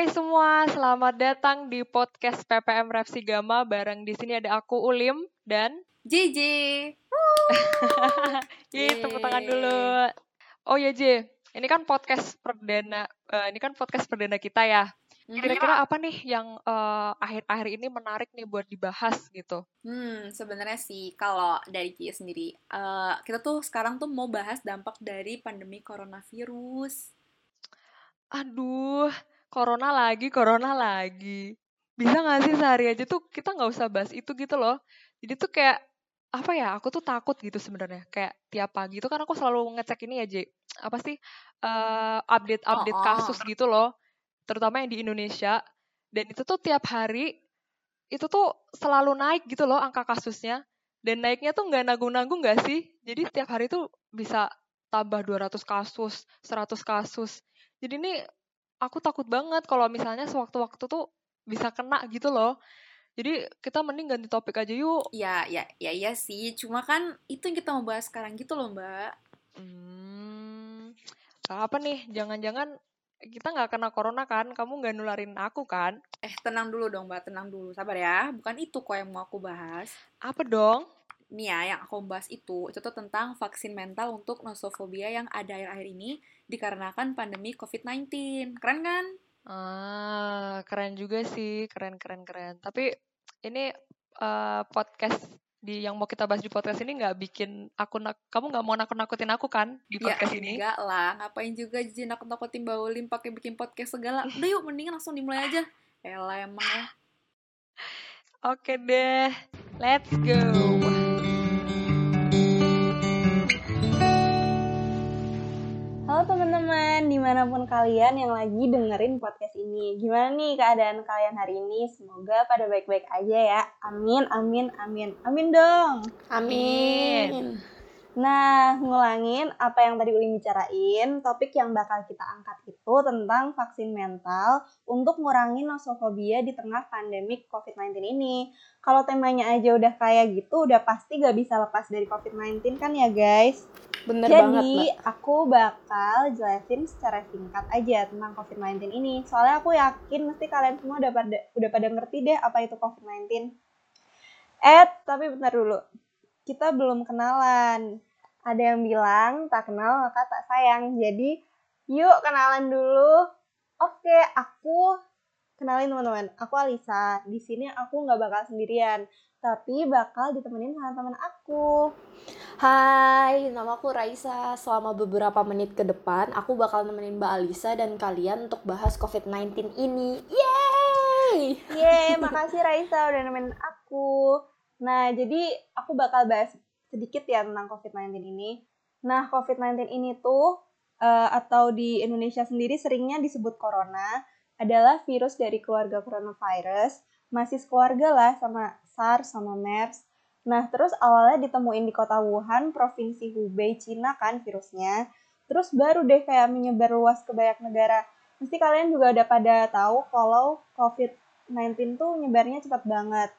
Hai semua, selamat datang di podcast PPM Repsi Gama bareng di sini ada aku Ulim dan JJ. Yeay, tepuk tangan dulu. Oh ya J, ini kan podcast perdana, uh, ini kan podcast perdana kita ya. Hmm. Kira-kira apa nih yang uh, akhir-akhir ini menarik nih buat dibahas gitu? Hmm, sebenarnya sih kalau dari Kia sendiri, uh, kita tuh sekarang tuh mau bahas dampak dari pandemi coronavirus. Aduh, corona lagi, corona lagi. Bisa gak sih sehari aja tuh kita nggak usah bahas itu gitu loh. Jadi tuh kayak apa ya? Aku tuh takut gitu sebenarnya. Kayak tiap pagi tuh kan aku selalu ngecek ini ya, J. Apa sih uh, update-update Oh, oh. kasus gitu loh. Terutama yang di Indonesia. Dan itu tuh tiap hari itu tuh selalu naik gitu loh angka kasusnya. Dan naiknya tuh nggak nanggung-nanggung nggak sih? Jadi setiap hari tuh bisa tambah 200 kasus, 100 kasus. Jadi ini aku takut banget kalau misalnya sewaktu-waktu tuh bisa kena gitu loh. Jadi kita mending ganti topik aja yuk. Ya, ya, ya, iya sih. Cuma kan itu yang kita mau bahas sekarang gitu loh, Mbak. Hmm, apa nih? Jangan-jangan kita nggak kena corona kan? Kamu nggak nularin aku kan? Eh, tenang dulu dong, Mbak. Tenang dulu. Sabar ya. Bukan itu kok yang mau aku bahas. Apa dong? Nih ya, yang aku bahas itu, itu tuh tentang vaksin mental untuk nosofobia yang ada akhir-akhir ini dikarenakan pandemi COVID-19. Keren kan? Ah, keren juga sih, keren keren keren. Tapi ini eh, podcast di yang mau kita bahas di podcast ini nggak bikin aku nak kamu nggak mau nakut-nakutin aku kan di Ya podcast ini? enggak lah, ngapain juga jadi nakut-nakutin Mbak Ulim pakai bikin podcast segala. Udah yuk, mendingan langsung dimulai aja. Elah emang ya. Oke deh, let's go. Halo teman-teman, di mana pun kalian yang lagi dengerin podcast ini. Gimana nih keadaan kalian hari ini? Semoga pada baik-baik aja ya. Amin, amin, amin. Amin dong. Amin. Nah, ngulangin apa yang tadi Uli bicarain, topik yang bakal kita angkat itu tentang vaksin mental untuk ngurangi nosofobia di tengah pandemik COVID-19 ini. Kalau temanya aja udah kayak gitu, udah pasti gak bisa lepas dari COVID-19 kan ya guys? Bener Jadi aku bakal jelasin secara singkat aja tentang COVID-19 ini. Soalnya aku yakin mesti kalian semua udah pada udah pada ngerti deh apa itu COVID-19. Eh, tapi bentar dulu. Kita belum kenalan. Ada yang bilang tak kenal maka tak sayang. Jadi yuk kenalan dulu. Oke, aku kenalin teman-teman. Aku Alisa. Di sini aku nggak bakal sendirian, tapi bakal ditemenin sama teman aku. Hai, nama aku Raisa. Selama beberapa menit ke depan, aku bakal nemenin Mbak Alisa dan kalian untuk bahas COVID-19 ini. Yeay! Yeay, makasih Raisa udah nemenin aku. Nah, jadi aku bakal bahas sedikit ya tentang COVID-19 ini. Nah, COVID-19 ini tuh, eh, atau di Indonesia sendiri seringnya disebut corona, adalah virus dari keluarga coronavirus. Masih sekeluarga lah sama SARS, sama MERS. Nah, terus awalnya ditemuin di kota Wuhan, Provinsi Hubei, Cina kan virusnya. Terus baru deh kayak menyebar luas ke banyak negara. Mesti kalian juga udah pada tahu kalau COVID-19 tuh nyebarnya cepat banget.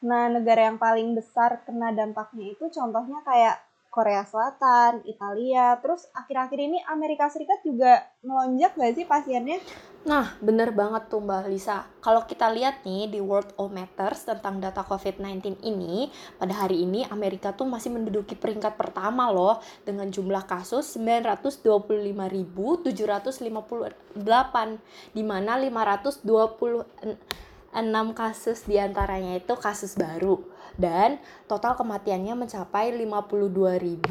Nah, negara yang paling besar kena dampaknya itu contohnya kayak Korea Selatan, Italia, terus akhir-akhir ini Amerika Serikat juga melonjak gak sih pasiennya? Nah, bener banget tuh Mbak Lisa. Kalau kita lihat nih di World of Matters tentang data COVID-19 ini, pada hari ini Amerika tuh masih menduduki peringkat pertama loh dengan jumlah kasus 925.758 di mana 526 kasus di antaranya itu kasus baru dan total kematiannya mencapai 52.217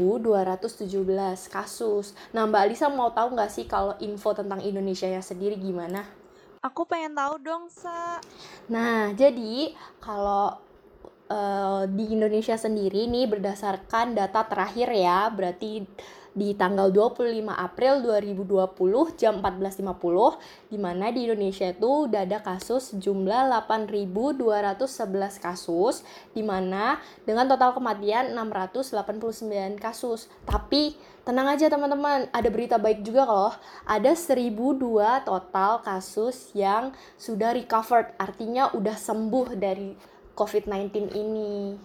kasus. Nah Mbak Alisa mau tahu nggak sih kalau info tentang Indonesia ya sendiri gimana? Aku pengen tahu dong, Sa. Nah, jadi kalau eh, di Indonesia sendiri nih berdasarkan data terakhir ya, berarti di tanggal 25 April 2020 jam 14.50 di mana di Indonesia itu udah ada kasus jumlah 8.211 kasus di mana dengan total kematian 689 kasus. Tapi tenang aja teman-teman, ada berita baik juga loh. Ada 1002 total kasus yang sudah recovered, artinya udah sembuh dari COVID-19 ini.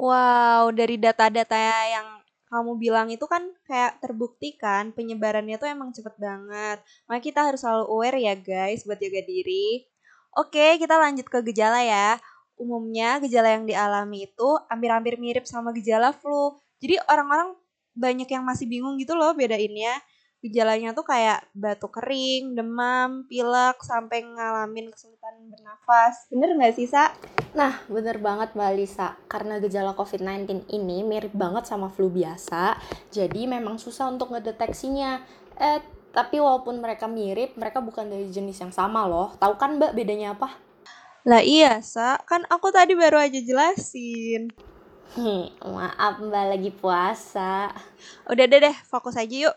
Wow, dari data-data yang kamu bilang itu kan kayak terbukti kan penyebarannya tuh emang cepet banget. Makanya kita harus selalu aware ya guys buat jaga diri. Oke, kita lanjut ke gejala ya. Umumnya gejala yang dialami itu hampir-hampir mirip sama gejala flu. Jadi orang-orang banyak yang masih bingung gitu loh bedainnya. Gejalanya tuh kayak batuk kering, demam, pilek, sampai ngalamin kesulitan bernafas. Bener nggak sih, Sa? Nah, bener banget Mbak Lisa. Karena gejala COVID-19 ini mirip banget sama flu biasa, jadi memang susah untuk ngedeteksinya. Eh, tapi walaupun mereka mirip, mereka bukan dari jenis yang sama loh. Tahu kan Mbak bedanya apa? Lah iya, Sa. Kan aku tadi baru aja jelasin. Hmm, maaf Mbak lagi puasa. Udah deh deh, fokus aja yuk.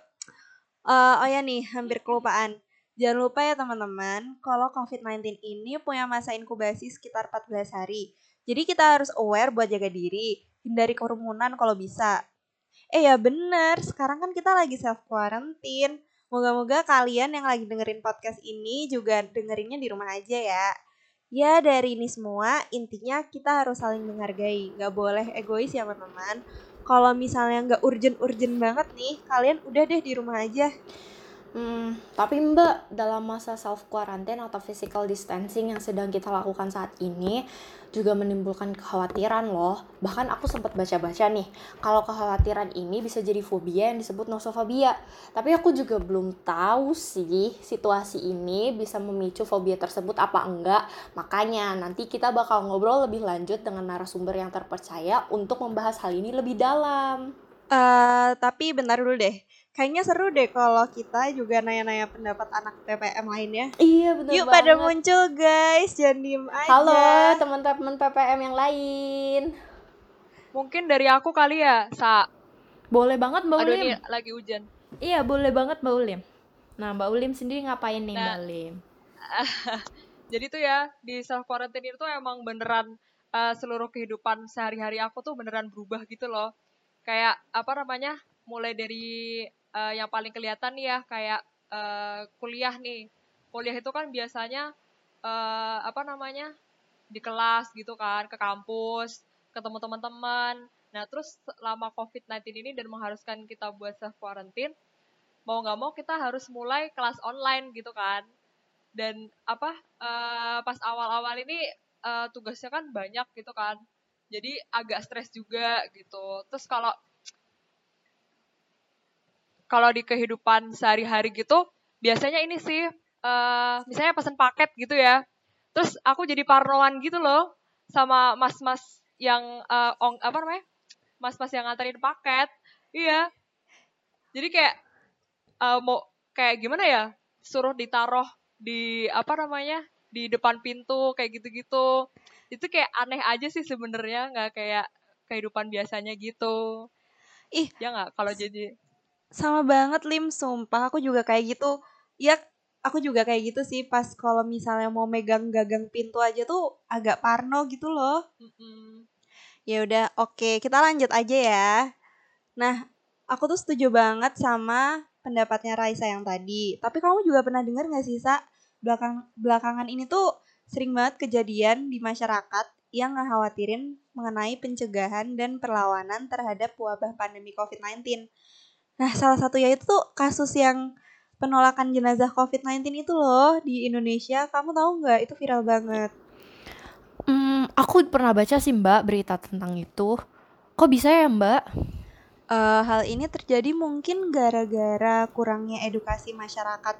Uh, oh ya nih, hampir kelupaan. Jangan lupa ya teman-teman, kalau COVID-19 ini punya masa inkubasi sekitar 14 hari. Jadi kita harus aware buat jaga diri, hindari kerumunan kalau bisa. Eh ya bener, sekarang kan kita lagi self quarantine. Moga-moga kalian yang lagi dengerin podcast ini juga dengerinnya di rumah aja ya. Ya dari ini semua, intinya kita harus saling menghargai. Gak boleh egois ya teman-teman kalau misalnya nggak urgent-urgent banget nih, kalian udah deh di rumah aja. Hmm, tapi Mbak, dalam masa self quarantine atau physical distancing yang sedang kita lakukan saat ini juga menimbulkan kekhawatiran loh. Bahkan aku sempat baca-baca nih, kalau kekhawatiran ini bisa jadi fobia yang disebut nosofobia. Tapi aku juga belum tahu sih situasi ini bisa memicu fobia tersebut apa enggak. Makanya nanti kita bakal ngobrol lebih lanjut dengan narasumber yang terpercaya untuk membahas hal ini lebih dalam. Uh, tapi bentar dulu deh kayaknya seru deh kalau kita juga nanya-nanya pendapat anak PPM lainnya. Iya benar Yuk banget. pada muncul guys, jangan diem aja. Halo teman-teman PPM yang lain. Mungkin dari aku kali ya, Sa. Boleh banget Mbak Aduh Ulim. ini lagi hujan. Iya boleh banget Mbak Ulim. Nah Mbak Ulim sendiri ngapain nih Nah. Mbak Ulim? Jadi tuh ya, di self quarantine itu emang beneran uh, seluruh kehidupan sehari-hari aku tuh beneran berubah gitu loh. Kayak apa namanya? Mulai dari uh, yang paling kelihatan nih ya kayak uh, kuliah nih. Kuliah itu kan biasanya uh, apa namanya? di kelas gitu kan, ke kampus, ketemu teman-teman. Nah, terus selama COVID-19 ini dan mengharuskan kita buat self quarantine, mau nggak mau kita harus mulai kelas online gitu kan. Dan apa uh, pas awal-awal ini uh, tugasnya kan banyak gitu kan. Jadi agak stres juga gitu. Terus kalau kalau di kehidupan sehari-hari gitu biasanya ini sih uh, misalnya pesan paket gitu ya. Terus aku jadi parnoan gitu loh sama mas-mas yang uh, ong, apa namanya mas-mas yang nganterin paket. Iya. Jadi kayak uh, mau kayak gimana ya suruh ditaruh di apa namanya di depan pintu kayak gitu-gitu. Itu kayak aneh aja sih sebenarnya nggak kayak kehidupan biasanya gitu. Ih. Ya nggak? Kalau jadi sama banget Lim, sumpah aku juga kayak gitu. Ya, aku juga kayak gitu sih pas kalau misalnya mau megang gagang pintu aja tuh agak parno gitu loh. Ya udah, oke, kita lanjut aja ya. Nah, aku tuh setuju banget sama pendapatnya Raisa yang tadi. Tapi kamu juga pernah dengar gak sih, Sa? Belakang, belakangan ini tuh sering banget kejadian di masyarakat yang ngekhawatirin mengenai pencegahan dan perlawanan terhadap wabah pandemi COVID-19. Nah, salah satunya itu tuh kasus yang penolakan jenazah COVID-19 itu loh di Indonesia. Kamu tahu nggak? Itu viral banget. Hmm, aku pernah baca sih Mbak berita tentang itu. Kok bisa ya Mbak? Uh, hal ini terjadi mungkin gara-gara kurangnya edukasi masyarakat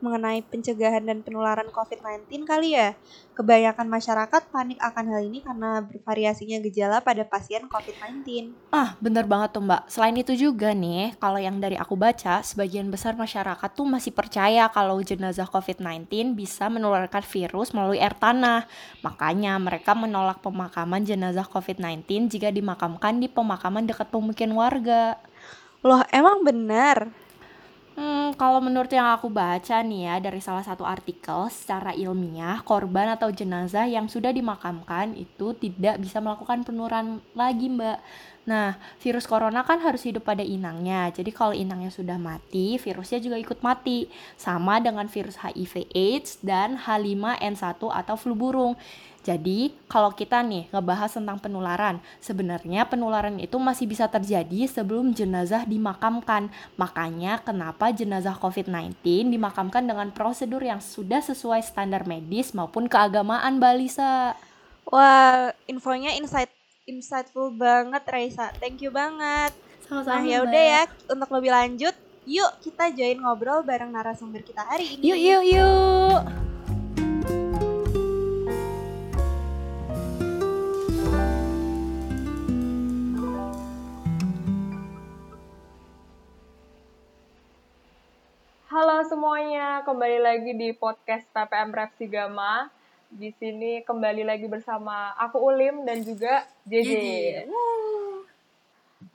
mengenai pencegahan dan penularan COVID-19 kali ya. Kebanyakan masyarakat panik akan hal ini karena bervariasinya gejala pada pasien COVID-19. Ah, bener banget tuh Mbak. Selain itu juga nih, kalau yang dari aku baca, sebagian besar masyarakat tuh masih percaya kalau jenazah COVID-19 bisa menularkan virus melalui air tanah. Makanya mereka menolak pemakaman jenazah COVID-19 jika dimakamkan di pemakaman dekat pemukiman warga. Loh, emang benar? Hmm, kalau menurut yang aku baca nih ya dari salah satu artikel secara ilmiah korban atau jenazah yang sudah dimakamkan itu tidak bisa melakukan penurunan lagi mbak. Nah virus corona kan harus hidup pada inangnya jadi kalau inangnya sudah mati virusnya juga ikut mati sama dengan virus HIV AIDS dan H5N1 atau flu burung. Jadi, kalau kita nih ngebahas tentang penularan, sebenarnya penularan itu masih bisa terjadi sebelum jenazah dimakamkan. Makanya kenapa jenazah COVID-19 dimakamkan dengan prosedur yang sudah sesuai standar medis maupun keagamaan, Mbak Lisa. Wah, infonya insight insightful banget Raisa. Thank you banget. Sama-sama. Nah, ya udah ya, untuk lebih lanjut, yuk kita join ngobrol bareng narasumber kita hari ini. Yuk, yuk, yuk. Halo semuanya, kembali lagi di podcast PPM Refsi Gama. Di sini kembali lagi bersama aku Ulim dan juga JJ.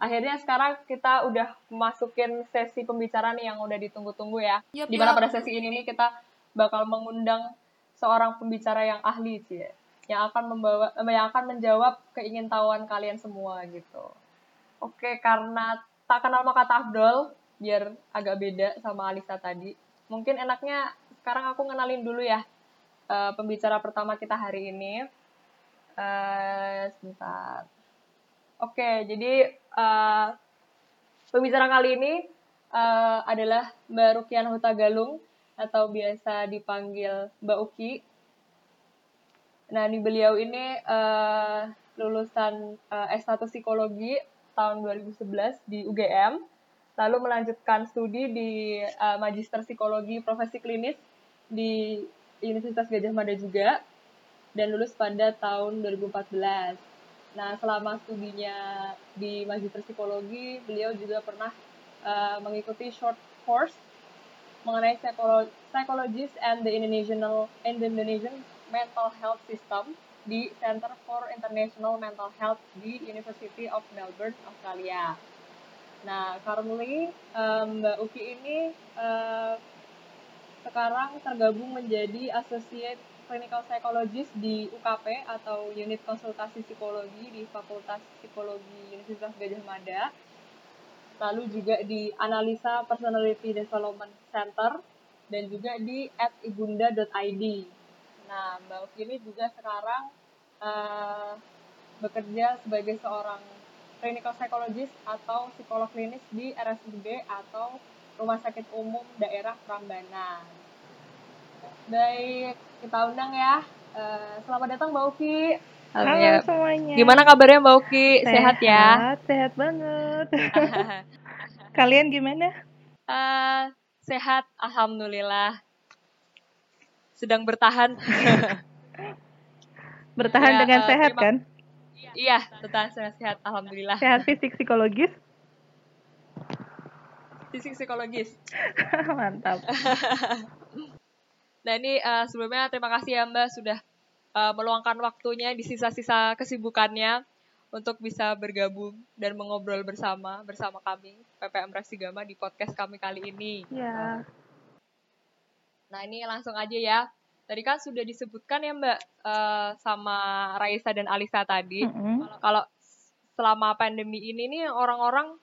Akhirnya sekarang kita udah masukin sesi pembicaraan yang udah ditunggu-tunggu ya. Yup, Di mana yup. pada sesi ini nih kita bakal mengundang seorang pembicara yang ahli sih ya. Yang akan membawa eh, yang akan menjawab keingintahuan kalian semua gitu. Oke, karena tak kenal maka tak afdol, biar agak beda sama Alisa tadi. Mungkin enaknya sekarang aku ngenalin dulu ya eh, pembicara pertama kita hari ini. Eh, sebentar. Oke, jadi eh, pembicara kali ini eh, adalah Mbak Rukian Huta Galung atau biasa dipanggil Mbak Uki. Nah, ini beliau ini eh, lulusan eh, S1 Psikologi tahun 2011 di UGM, lalu melanjutkan studi di eh, Magister Psikologi Profesi Klinis di Universitas Gajah Mada juga, dan lulus pada tahun 2014. Nah, selama studinya di Magister Psikologi, beliau juga pernah eh, mengikuti short course mengenai psycholo- psychologist and the Indonesian and the Indonesian mental health system di Center for International Mental Health di University of Melbourne, Australia. Nah, currently um, Mbak Uki ini eh, sekarang tergabung menjadi Associate Clinical Psychologist di UKP atau Unit Konsultasi Psikologi di Fakultas Psikologi Universitas Gajah Mada lalu juga di Analisa Personality Development Center dan juga di @ibunda.id. Nah, Mbak Uki ini juga sekarang eh, bekerja sebagai seorang clinical psychologist atau psikolog klinis di RSUD atau Rumah Sakit Umum Daerah Prambanan. Baik, kita undang ya. Eh, selamat datang Mbak Uki. Halo Ya, semuanya. Gimana kabarnya Mbak Uki? Sehat, ya? Sehat, sehat banget. Kalian gimana? Eh, sehat, alhamdulillah. Sedang bertahan. Bertahan Ya, dengan eh, sehat terima- kan? Iya, bertahan sehat, sehat, alhamdulillah. Sehat fisik psikologis? Fisik psikologis. Mantap. Nah ini eh, sebelumnya terima kasih ya Mbak sudah eh, meluangkan waktunya di sisa-sisa kesibukannya untuk bisa bergabung dan mengobrol bersama bersama kami PPM Rasigama di podcast kami kali ini. Ya. Nah ini langsung aja ya. Tadi kan sudah disebutkan ya Mbak eh, sama Raisa dan Alisa tadi. Mm-mm. Kalau selama pandemi ini nih orang-orang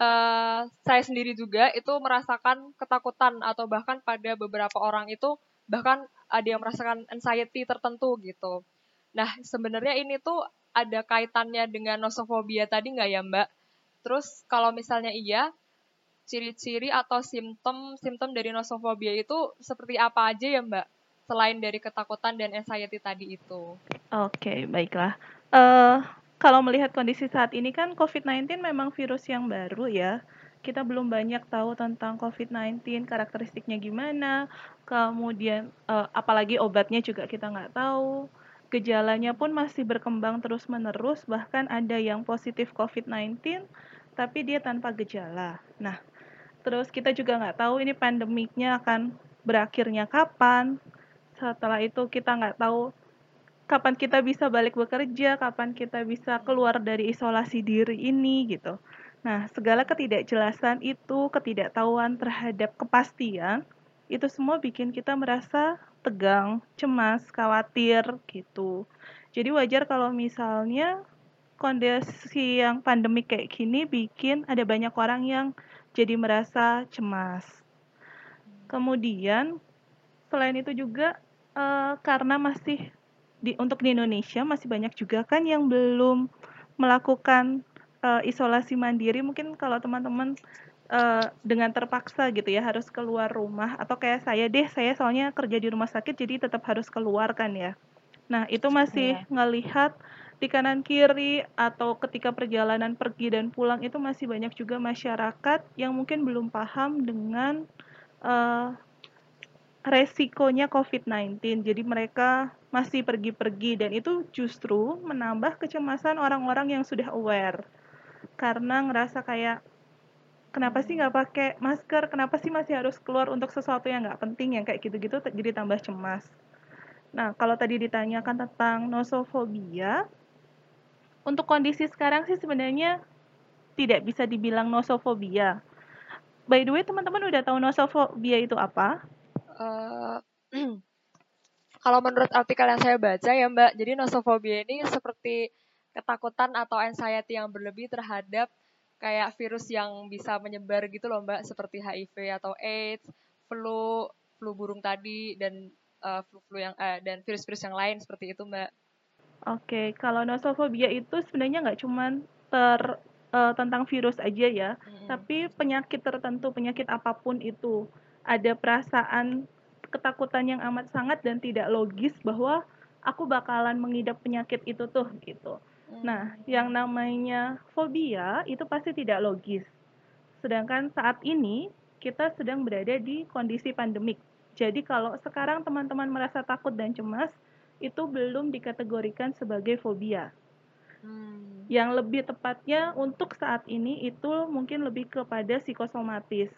eh, saya sendiri juga itu merasakan ketakutan atau bahkan pada beberapa orang itu bahkan ada yang merasakan anxiety tertentu gitu. Nah sebenarnya ini tuh ada kaitannya dengan nosofobia tadi nggak ya Mbak? Terus kalau misalnya iya, ciri-ciri atau simptom-simptom dari nosofobia itu seperti apa aja ya Mbak? Selain dari ketakutan dan anxiety tadi itu. Oke, baiklah. Eh, kalau melihat kondisi saat ini kan COVID-19 memang virus yang baru ya. Kita belum banyak tahu tentang COVID-19, karakteristiknya gimana, kemudian eh, apalagi obatnya juga kita nggak tahu. Gejalanya pun masih berkembang terus-menerus, bahkan ada yang positif COVID-19, tapi dia tanpa gejala. Nah, terus kita juga nggak tahu ini pandemiknya akan berakhirnya kapan. Setelah itu kita nggak tahu kapan kita bisa balik bekerja, kapan kita bisa keluar dari isolasi diri ini gitu. Nah, segala ketidakjelasan itu, ketidaktahuan terhadap kepastian, itu semua bikin kita merasa tegang, cemas, khawatir gitu. Jadi wajar kalau misalnya kondisi yang pandemik kayak gini bikin ada banyak orang yang jadi merasa cemas. Kemudian selain itu juga eh, karena masih di untuk di Indonesia masih banyak juga kan yang belum melakukan uh, isolasi mandiri. Mungkin kalau teman-teman uh, dengan terpaksa gitu ya harus keluar rumah atau kayak saya deh, saya soalnya kerja di rumah sakit jadi tetap harus keluar kan ya. Nah, itu masih yeah. ngelihat di kanan kiri atau ketika perjalanan pergi dan pulang itu masih banyak juga masyarakat yang mungkin belum paham dengan uh, resikonya COVID-19. Jadi mereka masih pergi-pergi dan itu justru menambah kecemasan orang-orang yang sudah aware. Karena ngerasa kayak kenapa sih nggak pakai masker? Kenapa sih masih harus keluar untuk sesuatu yang nggak penting yang kayak gitu-gitu jadi tambah cemas. Nah, kalau tadi ditanyakan tentang nosofobia, untuk kondisi sekarang sih sebenarnya tidak bisa dibilang nosofobia. By the way, teman-teman udah tahu nosofobia itu apa? Uh, kalau menurut artikel yang saya baca ya Mbak, jadi nosofobia ini seperti ketakutan atau anxiety yang berlebih terhadap kayak virus yang bisa menyebar gitu loh Mbak, seperti HIV atau AIDS, flu, flu burung tadi dan uh, flu-flu yang uh, dan virus-virus yang lain seperti itu Mbak. Oke, kalau nosofobia itu sebenarnya nggak cuma ter uh, tentang virus aja ya, hmm. tapi penyakit tertentu, penyakit apa pun itu ada perasaan ketakutan yang amat sangat dan tidak logis bahwa aku bakalan mengidap penyakit itu tuh gitu. Nah, hmm. yang namanya fobia itu pasti tidak logis. Sedangkan saat ini kita sedang berada di kondisi pandemik. Jadi kalau sekarang teman-teman merasa takut dan cemas, itu belum dikategorikan sebagai fobia. Hmm. Yang lebih tepatnya untuk saat ini itu mungkin lebih kepada psikosomatis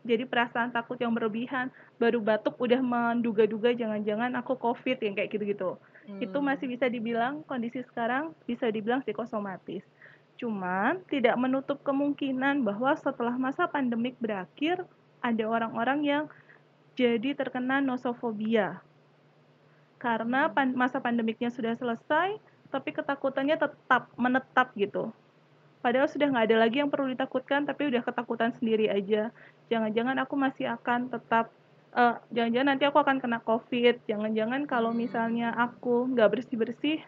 jadi perasaan takut yang berlebihan. Baru batuk udah menduga-duga jangan-jangan aku covid yang kayak gitu-gitu. Hmm. itu masih bisa dibilang kondisi sekarang bisa dibilang psikosomatis. Cuman tidak menutup kemungkinan bahwa setelah masa pandemik berakhir ada orang-orang yang jadi terkena nosofobia. Karena hmm. pan masa pandemiknya sudah selesai tapi ketakutannya tetap menetap gitu padahal sudah nggak ada lagi yang perlu ditakutkan tapi udah ketakutan sendiri aja jangan-jangan aku masih akan tetap uh, jangan-jangan nanti aku akan kena covid jangan-jangan kalau misalnya aku nggak bersih bersih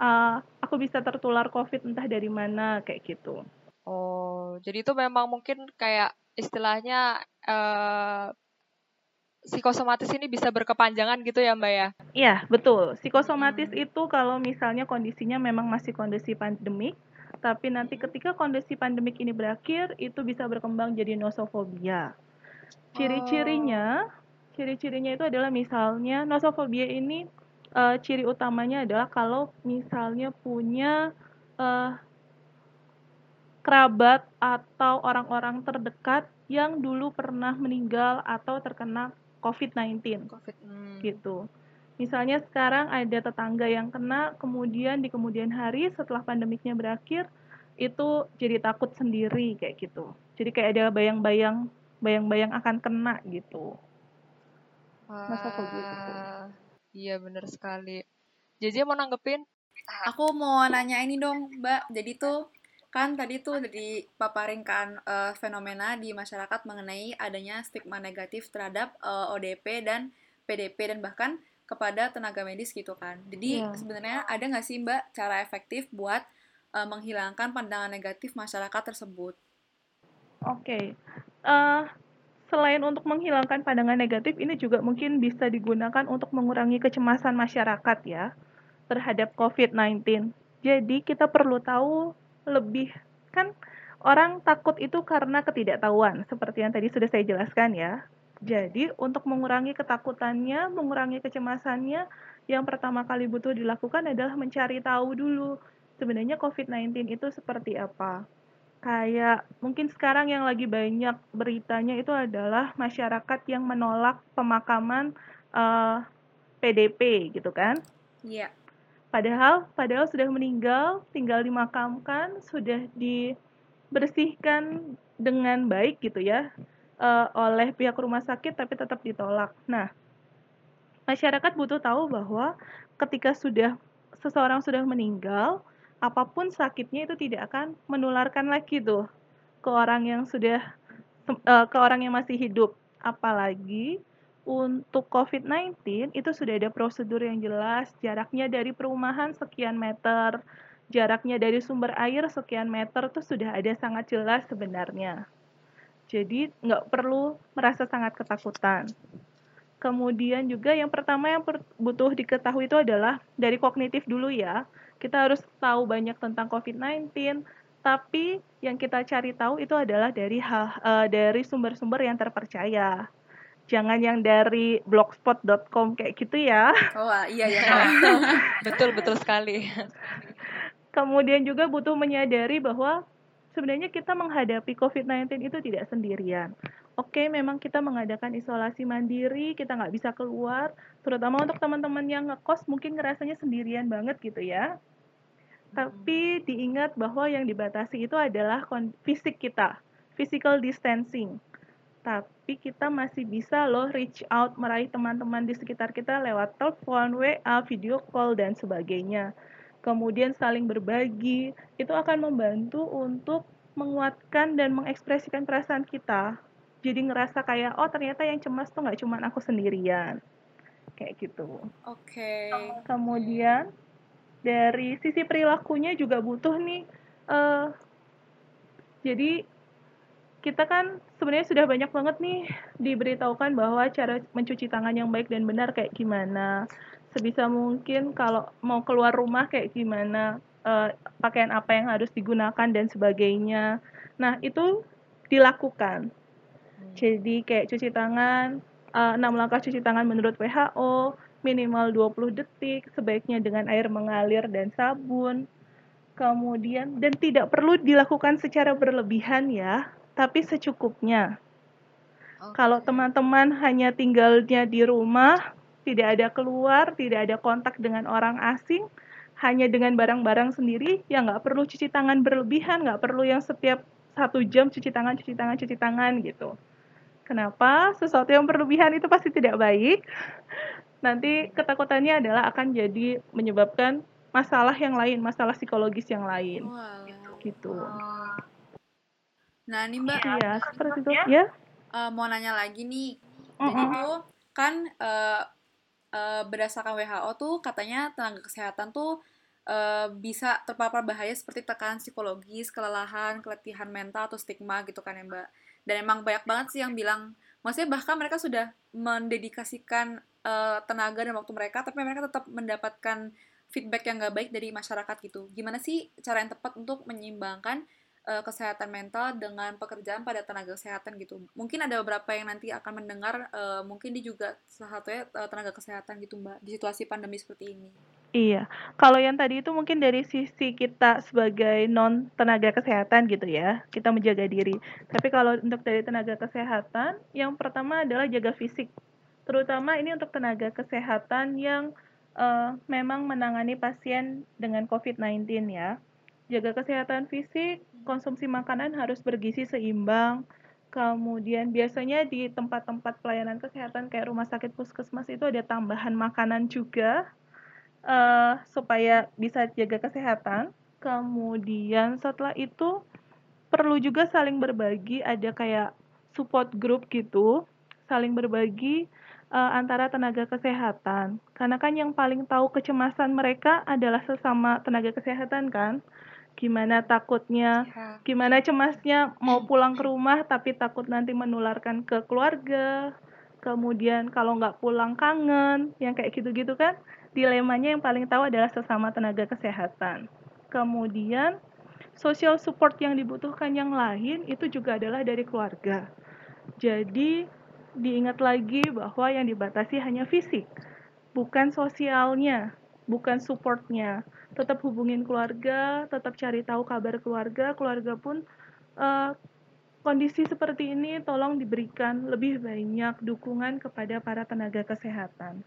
uh, aku bisa tertular covid entah dari mana kayak gitu oh jadi itu memang mungkin kayak istilahnya uh, psikosomatis ini bisa berkepanjangan gitu ya Mbak ya? Iya, betul. Psikosomatis hmm. itu kalau misalnya kondisinya memang masih kondisi pandemik, tapi nanti ketika kondisi pandemik ini berakhir itu bisa berkembang jadi nosofobia. Ciri-cirinya, ciri-cirinya itu adalah misalnya nosofobia ini uh, ciri utamanya adalah kalau misalnya punya uh, kerabat atau orang-orang terdekat yang dulu pernah meninggal atau terkena COVID-19. COVID, hmm. gitu. Misalnya sekarang ada tetangga yang kena, kemudian di kemudian hari setelah pandemiknya berakhir, itu jadi takut sendiri kayak gitu. Jadi kayak ada bayang-bayang bayang-bayang akan kena gitu. Masa kok gitu? Iya bener sekali. Jadi mau nanggepin? Aku mau nanya ini dong, Mbak. Jadi tuh kan tadi tuh dipaparin kan uh, fenomena di masyarakat mengenai adanya stigma negatif terhadap uh, eh, ODP dan PDP dan bahkan kepada tenaga medis gitu kan. Jadi yeah. sebenarnya ada nggak sih Mbak cara efektif buat uh, menghilangkan pandangan negatif masyarakat tersebut? Oke, okay. uh, eh, selain untuk menghilangkan pandangan negatif, ini juga mungkin bisa digunakan untuk mengurangi kecemasan masyarakat ya terhadap COVID-19. Jadi kita perlu tahu lebih kan orang takut itu karena ketidaktahuan seperti yang tadi sudah saya jelaskan ya. Jadi, untuk mengurangi ketakutannya, mengurangi kecemasannya, yang pertama kali butuh dilakukan adalah mencari tahu dulu sebenarnya COVID-19 itu seperti apa. Kayak mungkin sekarang yang lagi banyak beritanya itu adalah masyarakat yang menolak pemakaman uh, eh, PDP gitu kan? Iya. Yeah. Padahal padahal sudah meninggal, tinggal dimakamkan, sudah dibersihkan dengan baik gitu ya uh, oleh pihak rumah sakit tapi tetap ditolak. Nah, masyarakat butuh tahu bahwa ketika sudah seseorang sudah meninggal, apa pun sakitnya itu tidak akan menularkan lagi tuh ke orang yang sudah uh, ke orang yang masih hidup. Apalagi untuk COVID-19 itu sudah ada prosedur yang jelas, jaraknya dari perumahan sekian meter, jaraknya dari sumber air sekian meter itu sudah ada sangat jelas sebenarnya. Jadi nggak perlu merasa sangat ketakutan. Kemudian juga yang pertama yang butuh diketahui itu adalah dari kognitif dulu ya. Kita harus tahu banyak tentang COVID-19, tapi yang kita cari tahu itu adalah dari hal uh, dari sumber-sumber yang terpercaya jangan yang dari blogspot.com kayak gitu ya. Oh iya ya. betul betul sekali. Kemudian juga butuh menyadari bahwa sebenarnya kita menghadapi COVID-19 itu tidak sendirian. Oke, memang kita mengadakan isolasi mandiri, kita nggak bisa keluar, terutama untuk teman-teman yang ngekos mungkin ngerasanya sendirian banget gitu ya. Tapi diingat bahwa yang dibatasi itu adalah fisik kita, physical distancing tapi kita masih bisa loh reach out meraih teman-teman di sekitar kita lewat telepon, WA, video call dan sebagainya. Kemudian saling berbagi, itu akan membantu untuk menguatkan dan mengekspresikan perasaan kita. Jadi ngerasa kayak, oh ternyata yang cemas tuh nggak cuma aku sendirian. Kayak gitu. Oke. Okay. Kemudian dari sisi perilakunya juga butuh nih, uh, jadi kita kan sebenarnya sudah banyak banget nih diberitahukan bahwa cara mencuci tangan yang baik dan benar kayak gimana. Sebisa mungkin kalau mau keluar rumah kayak gimana, uh, pakaian apa yang harus digunakan dan sebagainya. Nah, itu dilakukan. Jadi kayak cuci tangan, uh, 6 langkah cuci tangan menurut WHO, minimal 20 detik, sebaiknya dengan air mengalir dan sabun. Kemudian dan tidak perlu dilakukan secara berlebihan ya, tapi secukupnya. Okay. Kalau teman-teman hanya tinggalnya di rumah, tidak ada keluar, tidak ada kontak dengan orang asing, hanya dengan barang-barang sendiri, ya nggak perlu cuci tangan berlebihan, nggak perlu yang setiap satu jam cuci tangan, cuci tangan, cuci tangan gitu. Kenapa? Sesuatu yang berlebihan itu pasti tidak baik. Nanti ketakutannya adalah akan jadi menyebabkan masalah yang lain, masalah psikologis yang lain. Wow. Gitu. Nah, nih Mbak. Iya, seperti itu. Ya. Uh, mau nanya lagi nih. Mm -hmm. Jadi tuh kan uh, uh, berdasarkan WHO tuh katanya tenaga kesehatan tuh uh, bisa terpapar bahaya seperti tekanan psikologis, kelelahan, keletihan mental atau stigma gitu kan ya Mbak. Dan emang banyak banget sih yang bilang, maksudnya bahkan mereka sudah mendedikasikan uh, tenaga dan waktu mereka, tapi mereka tetap mendapatkan feedback yang gak baik dari masyarakat gitu. Gimana sih cara yang tepat untuk menyeimbangkan uh, kesehatan mental dengan pekerjaan pada tenaga kesehatan gitu. Mungkin ada beberapa yang nanti akan mendengar, uh, mungkin dia juga salah satunya uh, tenaga kesehatan gitu Mbak, di situasi pandemi seperti ini. Iya, kalau yang tadi itu mungkin dari sisi kita sebagai non tenaga kesehatan gitu ya, kita menjaga diri. Tapi kalau untuk dari tenaga kesehatan, yang pertama adalah jaga fisik. Terutama ini untuk tenaga kesehatan yang uh, memang menangani pasien dengan COVID-19 ya jaga kesehatan fisik, konsumsi makanan harus bergizi seimbang. Kemudian biasanya di tempat-tempat pelayanan kesehatan kayak rumah sakit puskesmas itu ada tambahan makanan juga uh, supaya bisa jaga kesehatan. Kemudian setelah itu perlu juga saling berbagi, ada kayak support group gitu, saling berbagi uh, antara tenaga kesehatan. Karena kan yang paling tahu kecemasan mereka adalah sesama tenaga kesehatan kan gimana takutnya, ya. gimana cemasnya mau pulang ke rumah tapi takut nanti menularkan ke keluarga. Kemudian kalau nggak pulang kangen, yang kayak gitu-gitu kan, dilemanya yang paling tahu adalah sesama tenaga kesehatan. Kemudian social support yang dibutuhkan yang lain itu juga adalah dari keluarga. Jadi diingat lagi bahwa yang dibatasi hanya fisik, bukan sosialnya, bukan supportnya tetap hubungin keluarga, tetap cari tahu kabar keluarga, keluarga pun uh, kondisi seperti ini tolong diberikan lebih banyak dukungan kepada para tenaga kesehatan.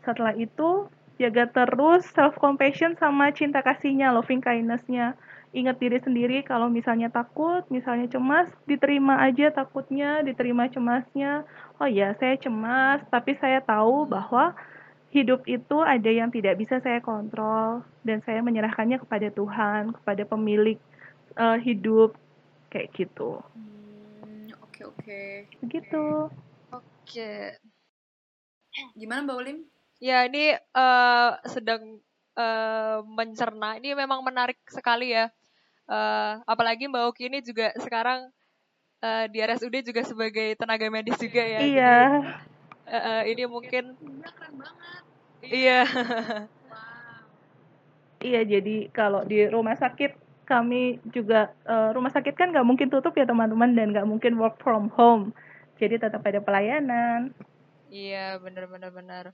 Setelah itu, jaga terus self compassion sama cinta kasihnya, loving kindnessnya. Ingat diri sendiri kalau misalnya takut, misalnya cemas, diterima aja takutnya, diterima cemasnya. Oh ya, saya cemas, tapi saya tahu bahwa hidup itu ada yang tidak bisa saya kontrol dan saya menyerahkannya kepada Tuhan, kepada pemilik uh, hidup kayak gitu. Hmm, oke oke. Begitu. Oke. Gimana Mbak Ulim? Ya, ini uh, sedang uh, mencerna. Ini memang menarik sekali ya. Uh, apalagi Mbak Oki ini juga sekarang uh, di RSUD juga sebagai tenaga medis juga ya. Iya. Jadi, uh, uh, ini mungkin. Iya. Iya, jadi kalau di rumah sakit kami juga uh, rumah sakit kan nggak mungkin tutup ya teman-teman dan nggak mungkin work from home. Jadi tetap ada pelayanan. Iya, benar-benar benar.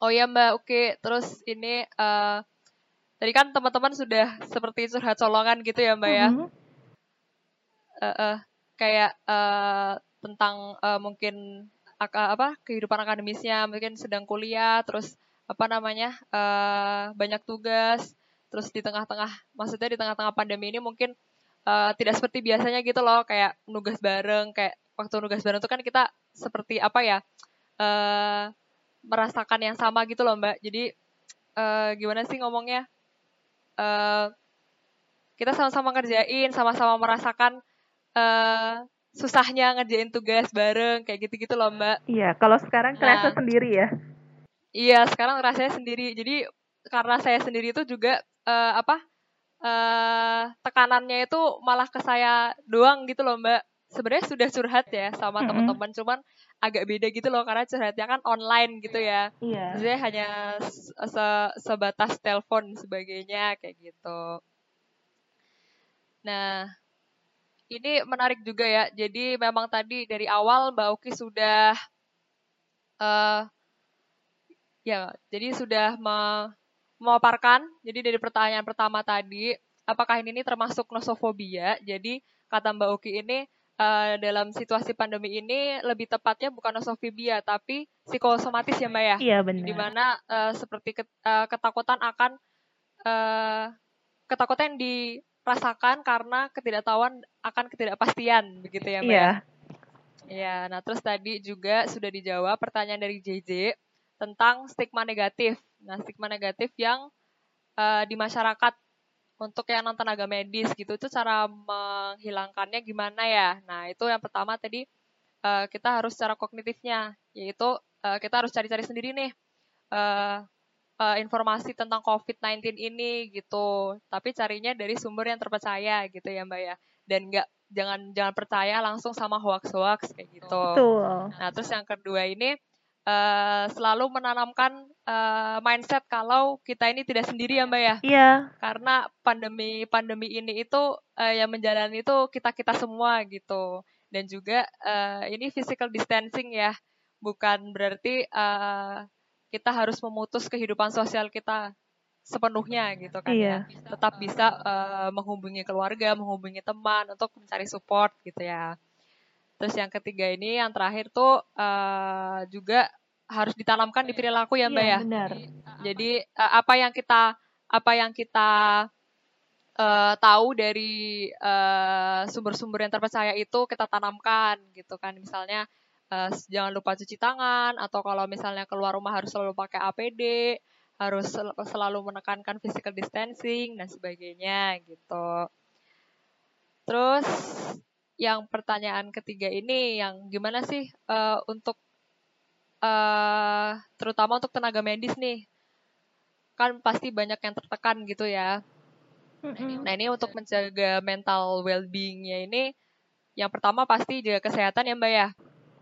Oh ya Mbak, oke. Terus ini uh, tadi kan teman-teman sudah seperti curhat colongan gitu ya Mbak ya. Mm -hmm. uh, uh, kayak uh, tentang uh, mungkin apa kehidupan akademisnya, mungkin sedang kuliah, terus apa namanya uh, banyak tugas terus di tengah-tengah maksudnya di tengah-tengah pandemi ini mungkin uh, tidak seperti biasanya gitu loh kayak nugas bareng kayak waktu nugas bareng itu kan kita seperti apa ya uh, merasakan yang sama gitu loh mbak. Jadi uh, gimana sih ngomongnya? Uh, kita sama-sama ngerjain sama-sama merasakan susahnya ngerjain tugas bareng kayak gitu-gitu loh mbak iya kalau sekarang kerasa nah, sendiri ya Iya, sekarang rasanya sendiri. Jadi karena saya sendiri itu juga uh, apa? Uh, tekanannya itu malah ke saya doang gitu loh, Mbak. Sebenarnya sudah curhat ya sama mm-hmm. teman-teman, cuman agak beda gitu loh karena curhatnya kan online gitu ya. Iya. Jadi hanya se sebatas telepon sebagainya kayak gitu. Nah, ini menarik juga ya. Jadi memang tadi dari awal Mbak Oki sudah uh, Ya, jadi sudah memaparkan. Jadi dari pertanyaan pertama tadi, apakah ini, ini termasuk nosofobia? Jadi kata Mbak Uki ini uh, dalam situasi pandemi ini lebih tepatnya bukan nosofobia tapi psikosomatis ya Mbak ya. Iya benar. Di mana uh, seperti ket, uh, ketakutan akan uh, ketakutan yang dirasakan karena ketidaktahuan akan ketidakpastian begitu ya Mbak. Iya. Ya? Ya, nah terus tadi juga sudah dijawab pertanyaan dari JJ tentang stigma negatif. Nah, stigma negatif yang uh, di masyarakat untuk yang non tenaga medis gitu itu cara menghilangkannya gimana ya? Nah, itu yang pertama tadi uh, kita harus secara kognitifnya, yaitu uh, kita harus cari-cari sendiri nih uh, uh, informasi tentang COVID-19 ini gitu. Tapi carinya dari sumber yang terpercaya gitu ya, Mbak ya. Dan nggak jangan jangan percaya langsung sama hoax-hoax kayak gitu. Betul. Nah, terus yang kedua ini uh, selalu menanamkan uh, mindset kalau kita ini tidak sendiri ya Mbak ya. Iya. Karena pandemi pandemi ini itu uh, yang menjalani itu kita kita semua gitu. Dan juga uh, ini physical distancing ya, bukan berarti uh, kita harus memutus kehidupan sosial kita sepenuhnya gitu kan iya. ya. Tetap bisa uh, menghubungi keluarga, menghubungi teman untuk mencari support gitu ya. Terus yang ketiga ini yang terakhir tuh uh, juga harus ditanamkan di perilaku ya Mbak iya, ya. benar. Jadi uh, apa yang kita apa yang kita uh, tahu dari sumber-sumber uh, yang terpercaya itu kita tanamkan gitu kan. Misalnya uh, jangan lupa cuci tangan atau kalau misalnya keluar rumah harus selalu pakai APD, harus sel selalu menekankan physical distancing dan sebagainya gitu. Terus yang pertanyaan ketiga ini yang gimana sih uh, untuk uh, terutama untuk tenaga medis nih kan pasti banyak yang tertekan gitu ya. Nah ini untuk menjaga mental well-beingnya ini yang pertama pasti jaga kesehatan ya mbak ya.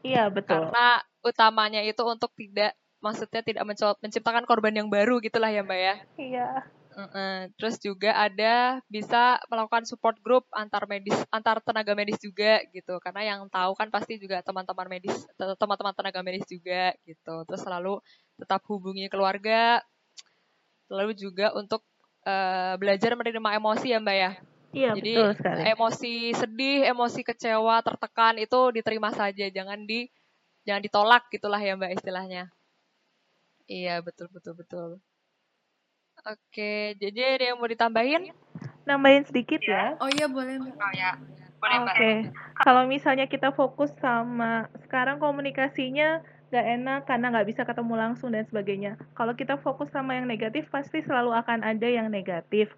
Iya betul. Karena utamanya itu untuk tidak maksudnya tidak menciptakan korban yang baru gitulah ya mbak ya. Iya. Uh, terus juga ada bisa melakukan support group antar medis antar tenaga medis juga gitu karena yang tahu kan pasti juga teman-teman medis teman-teman tenaga medis juga gitu terus selalu tetap hubungi keluarga lalu juga untuk uh, belajar menerima emosi ya mbak ya iya jadi betul sekali. emosi sedih emosi kecewa tertekan itu diterima saja jangan di jangan ditolak gitulah ya mbak istilahnya iya betul betul betul Oke, jadi ada yang mau ditambahin? Nambahin sedikit ya. Oh iya boleh mbak. Oh ya, boleh mbak. Oke, kalau misalnya kita fokus sama sekarang komunikasinya nggak enak karena nggak bisa ketemu langsung dan sebagainya. Kalau kita fokus sama yang negatif pasti selalu akan ada yang negatif.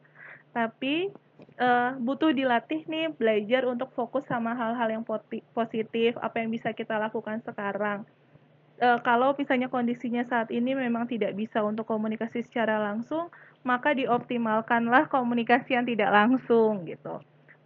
Tapi uh, butuh dilatih nih belajar untuk fokus sama hal-hal yang positif, apa yang bisa kita lakukan sekarang. uh, kalau misalnya kondisinya saat ini memang tidak bisa untuk komunikasi secara langsung, maka dioptimalkanlah komunikasi yang tidak langsung gitu.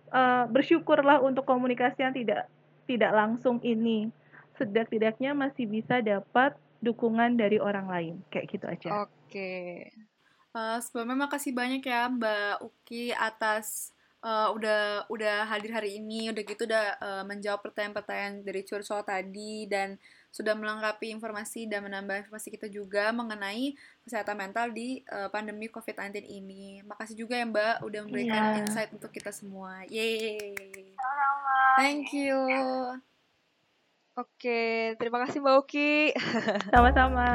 Uh, bersyukurlah untuk komunikasi yang tidak tidak langsung ini. Setidak-tidaknya masih bisa dapat dukungan dari orang lain. Kayak gitu aja. Oke. Okay. Uh, sebelumnya makasih banyak ya Mbak Uki atas uh, udah udah hadir hari ini, udah gitu udah uh, menjawab pertanyaan-pertanyaan dari curcol tadi dan sudah melengkapi informasi dan menambah informasi kita juga mengenai kesehatan mental di uh, pandemi COVID-19 ini. Makasih juga ya Mbak udah memberikan yeah. insight untuk kita semua. Yeay. Thank you. Oke, terima kasih Mbak Uki. Sama-sama.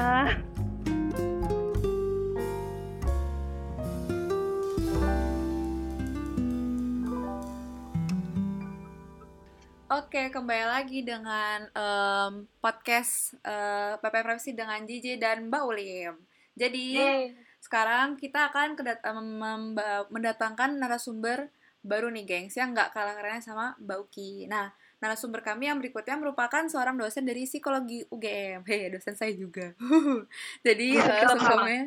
Oke, kembali lagi dengan um, podcast uh, PP Privacy dengan JJ dan Mbak Ulim. Jadi, Yay. sekarang kita akan kedat mendatangkan narasumber baru nih, gengs, yang nggak kalah kerennya sama Mbak Uki. Nah, narasumber kami yang berikutnya merupakan seorang dosen dari psikologi UGM. Hei, dosen saya juga. Jadi, uh, sebelumnya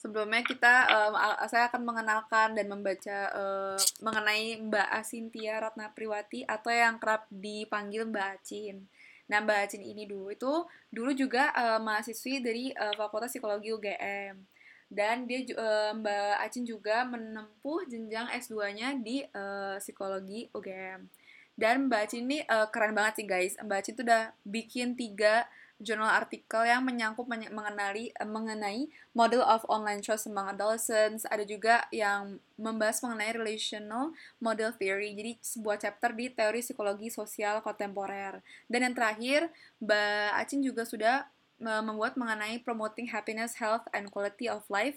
sebelumnya kita um, saya akan mengenalkan dan membaca uh, mengenai Mbak Asintia Ratna Priwati atau yang kerap dipanggil Mbak Acin. Nah, Mbak Acin ini dulu itu dulu juga uh, mahasiswi dari uh, Fakultas Psikologi UGM. Dan dia uh, Mbak Acin juga menempuh jenjang S2-nya di uh, Psikologi UGM. Dan Mbak Acin ini uh, keren banget sih guys. Mbak Acin tuh udah bikin tiga jurnal artikel yang menyangkut mengenali uh, mengenai model of online trust among adolescents. Ada juga yang membahas mengenai relational model theory. Jadi sebuah chapter di teori psikologi sosial kontemporer. Dan yang terakhir, Mbak Acin juga sudah membuat mengenai promoting happiness, health, and quality of life,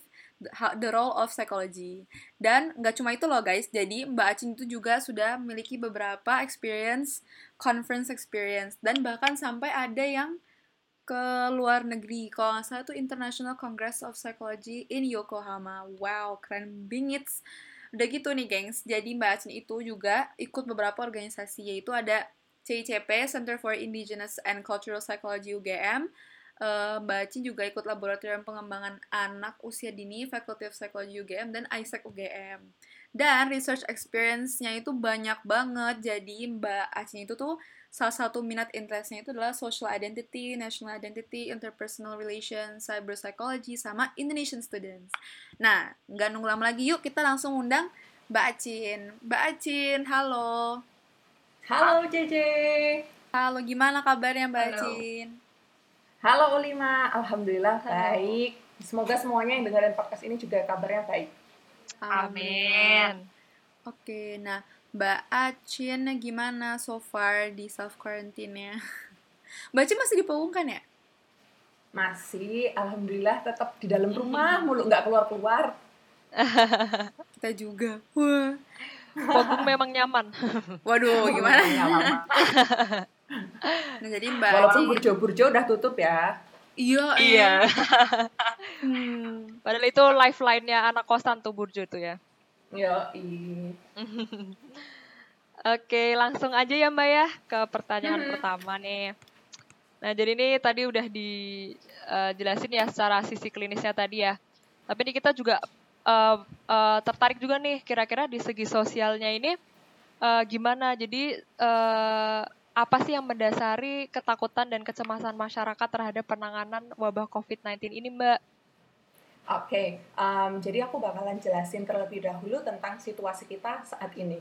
the role of psychology. Dan nggak cuma itu loh guys, jadi Mbak Acin itu juga sudah memiliki beberapa experience, conference experience, dan bahkan sampai ada yang ke luar negeri. Kalau nggak salah itu International Congress of Psychology in Yokohama. Wow, keren bingit. Udah gitu nih, gengs. Jadi Mbak Acin itu juga ikut beberapa organisasi, yaitu ada CICP, Center for Indigenous and Cultural Psychology UGM, uh, Mbak Acin juga ikut laboratorium pengembangan anak usia dini Faculty of Psychology UGM dan ISEC UGM. Dan research experience-nya itu banyak banget. Jadi Mbak Acin itu tuh salah satu minat interestnya itu adalah social identity, national identity, interpersonal relations, cyber psychology, sama Indonesian students. Nah, nggak nunggu lama lagi, yuk kita langsung undang Mbak Acin. Mbak Acin, halo. Halo, JJ. Halo, gimana kabarnya Mbak halo. Acin? Halo, Ulima. Alhamdulillah halo. baik. Semoga semuanya yang dengerin podcast ini juga kabarnya baik. Amin. Oke, nah Mbak Acin gimana so far di self quarantine-nya? Mbak Acin masih di Pawungkan ya? Masih, alhamdulillah tetap di dalam rumah mulu nggak keluar-keluar. Kita juga. Wah. Pogum memang nyaman. Waduh, gimana? nah, jadi Mbak Walaupun burjo-burjo udah tutup ya. Iya, iya. hmm. Padahal itu lifeline-nya anak kosan tuh burjo itu ya. Ya, Oke, langsung aja ya Mbak ya ke pertanyaan hmm. pertama nih. Nah, jadi ini tadi udah dijelasin uh, ya secara sisi klinisnya tadi ya. Tapi ini kita juga uh, uh, tertarik juga nih kira-kira di segi sosialnya ini uh, gimana. Jadi uh, apa sih yang mendasari ketakutan dan kecemasan masyarakat terhadap penanganan wabah COVID-19 ini Mbak? Oke, okay, um, jadi aku bakalan jelasin terlebih dahulu tentang situasi kita saat ini.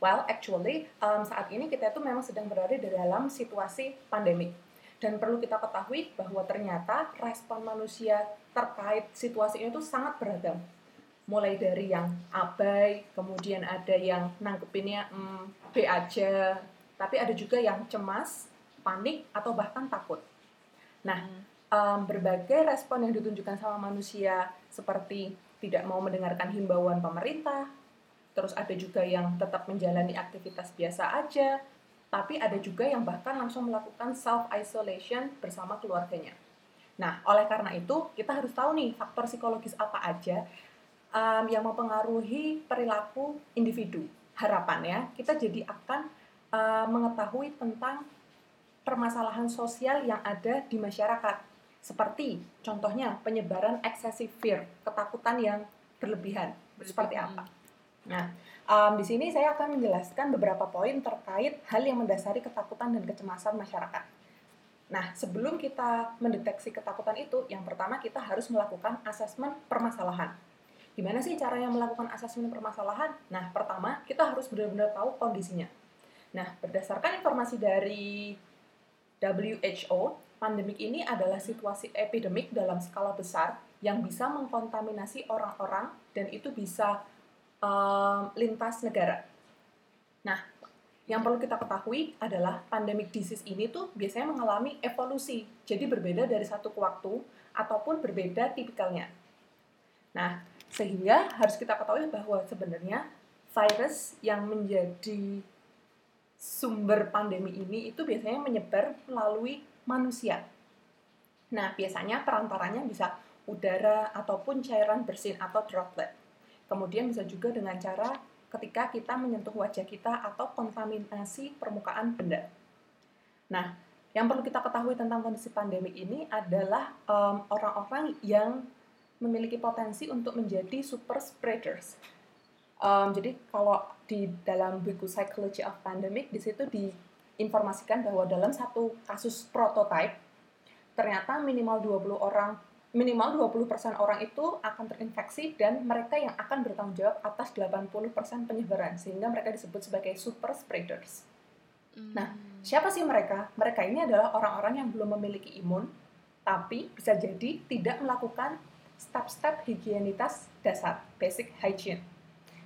Well, actually, um, saat ini kita itu memang sedang berada di dalam situasi pandemi. Dan perlu kita ketahui bahwa ternyata respon manusia terkait situasi ini itu sangat beragam. Mulai dari yang abai, kemudian ada yang nanggepinnya mm, B aja, tapi ada juga yang cemas, panik, atau bahkan takut. Nah, hmm um, berbagai respon yang ditunjukkan sama manusia seperti tidak mau mendengarkan himbauan pemerintah, terus ada juga yang tetap menjalani aktivitas biasa aja, tapi ada juga yang bahkan langsung melakukan self isolation bersama keluarganya. Nah, oleh karena itu kita harus tahu nih faktor psikologis apa aja um, yang mempengaruhi perilaku individu. Harapannya kita jadi akan uh, mengetahui tentang permasalahan sosial yang ada di masyarakat. Seperti contohnya penyebaran excessive fear, ketakutan yang berlebihan. Seperti apa? Nah, um, di sini saya akan menjelaskan beberapa poin terkait hal yang mendasari ketakutan dan kecemasan masyarakat. Nah, sebelum kita mendeteksi ketakutan itu, yang pertama kita harus melakukan asesmen permasalahan. Gimana sih caranya melakukan asesmen permasalahan? Nah, pertama kita harus benar-benar tahu kondisinya. Nah, berdasarkan informasi dari WHO, pandemik ini adalah situasi epidemik dalam skala besar yang bisa mengkontaminasi orang-orang dan itu bisa um, lintas negara. Nah, yang perlu kita ketahui adalah pandemic disease ini tuh biasanya mengalami evolusi, jadi berbeda dari satu ke waktu ataupun berbeda tipikalnya. Nah, sehingga harus kita ketahui bahwa sebenarnya virus yang menjadi sumber pandemi ini itu biasanya menyebar melalui manusia. Nah, biasanya perantaranya bisa udara ataupun cairan bersin atau droplet. Kemudian bisa juga dengan cara ketika kita menyentuh wajah kita atau kontaminasi permukaan benda. Nah, yang perlu kita ketahui tentang kondisi pandemi ini adalah orang-orang um, yang memiliki potensi untuk menjadi super spreaders. Um, jadi kalau di dalam buku Psychology of Pandemic di situ diinformasikan bahwa dalam satu kasus prototype ternyata minimal 20 orang minimal 20% orang itu akan terinfeksi dan mereka yang akan bertanggung jawab atas 80% penyebaran sehingga mereka disebut sebagai super spreaders. Hmm. Nah, siapa sih mereka? Mereka ini adalah orang-orang yang belum memiliki imun tapi bisa jadi tidak melakukan step-step higienitas dasar, basic hygiene.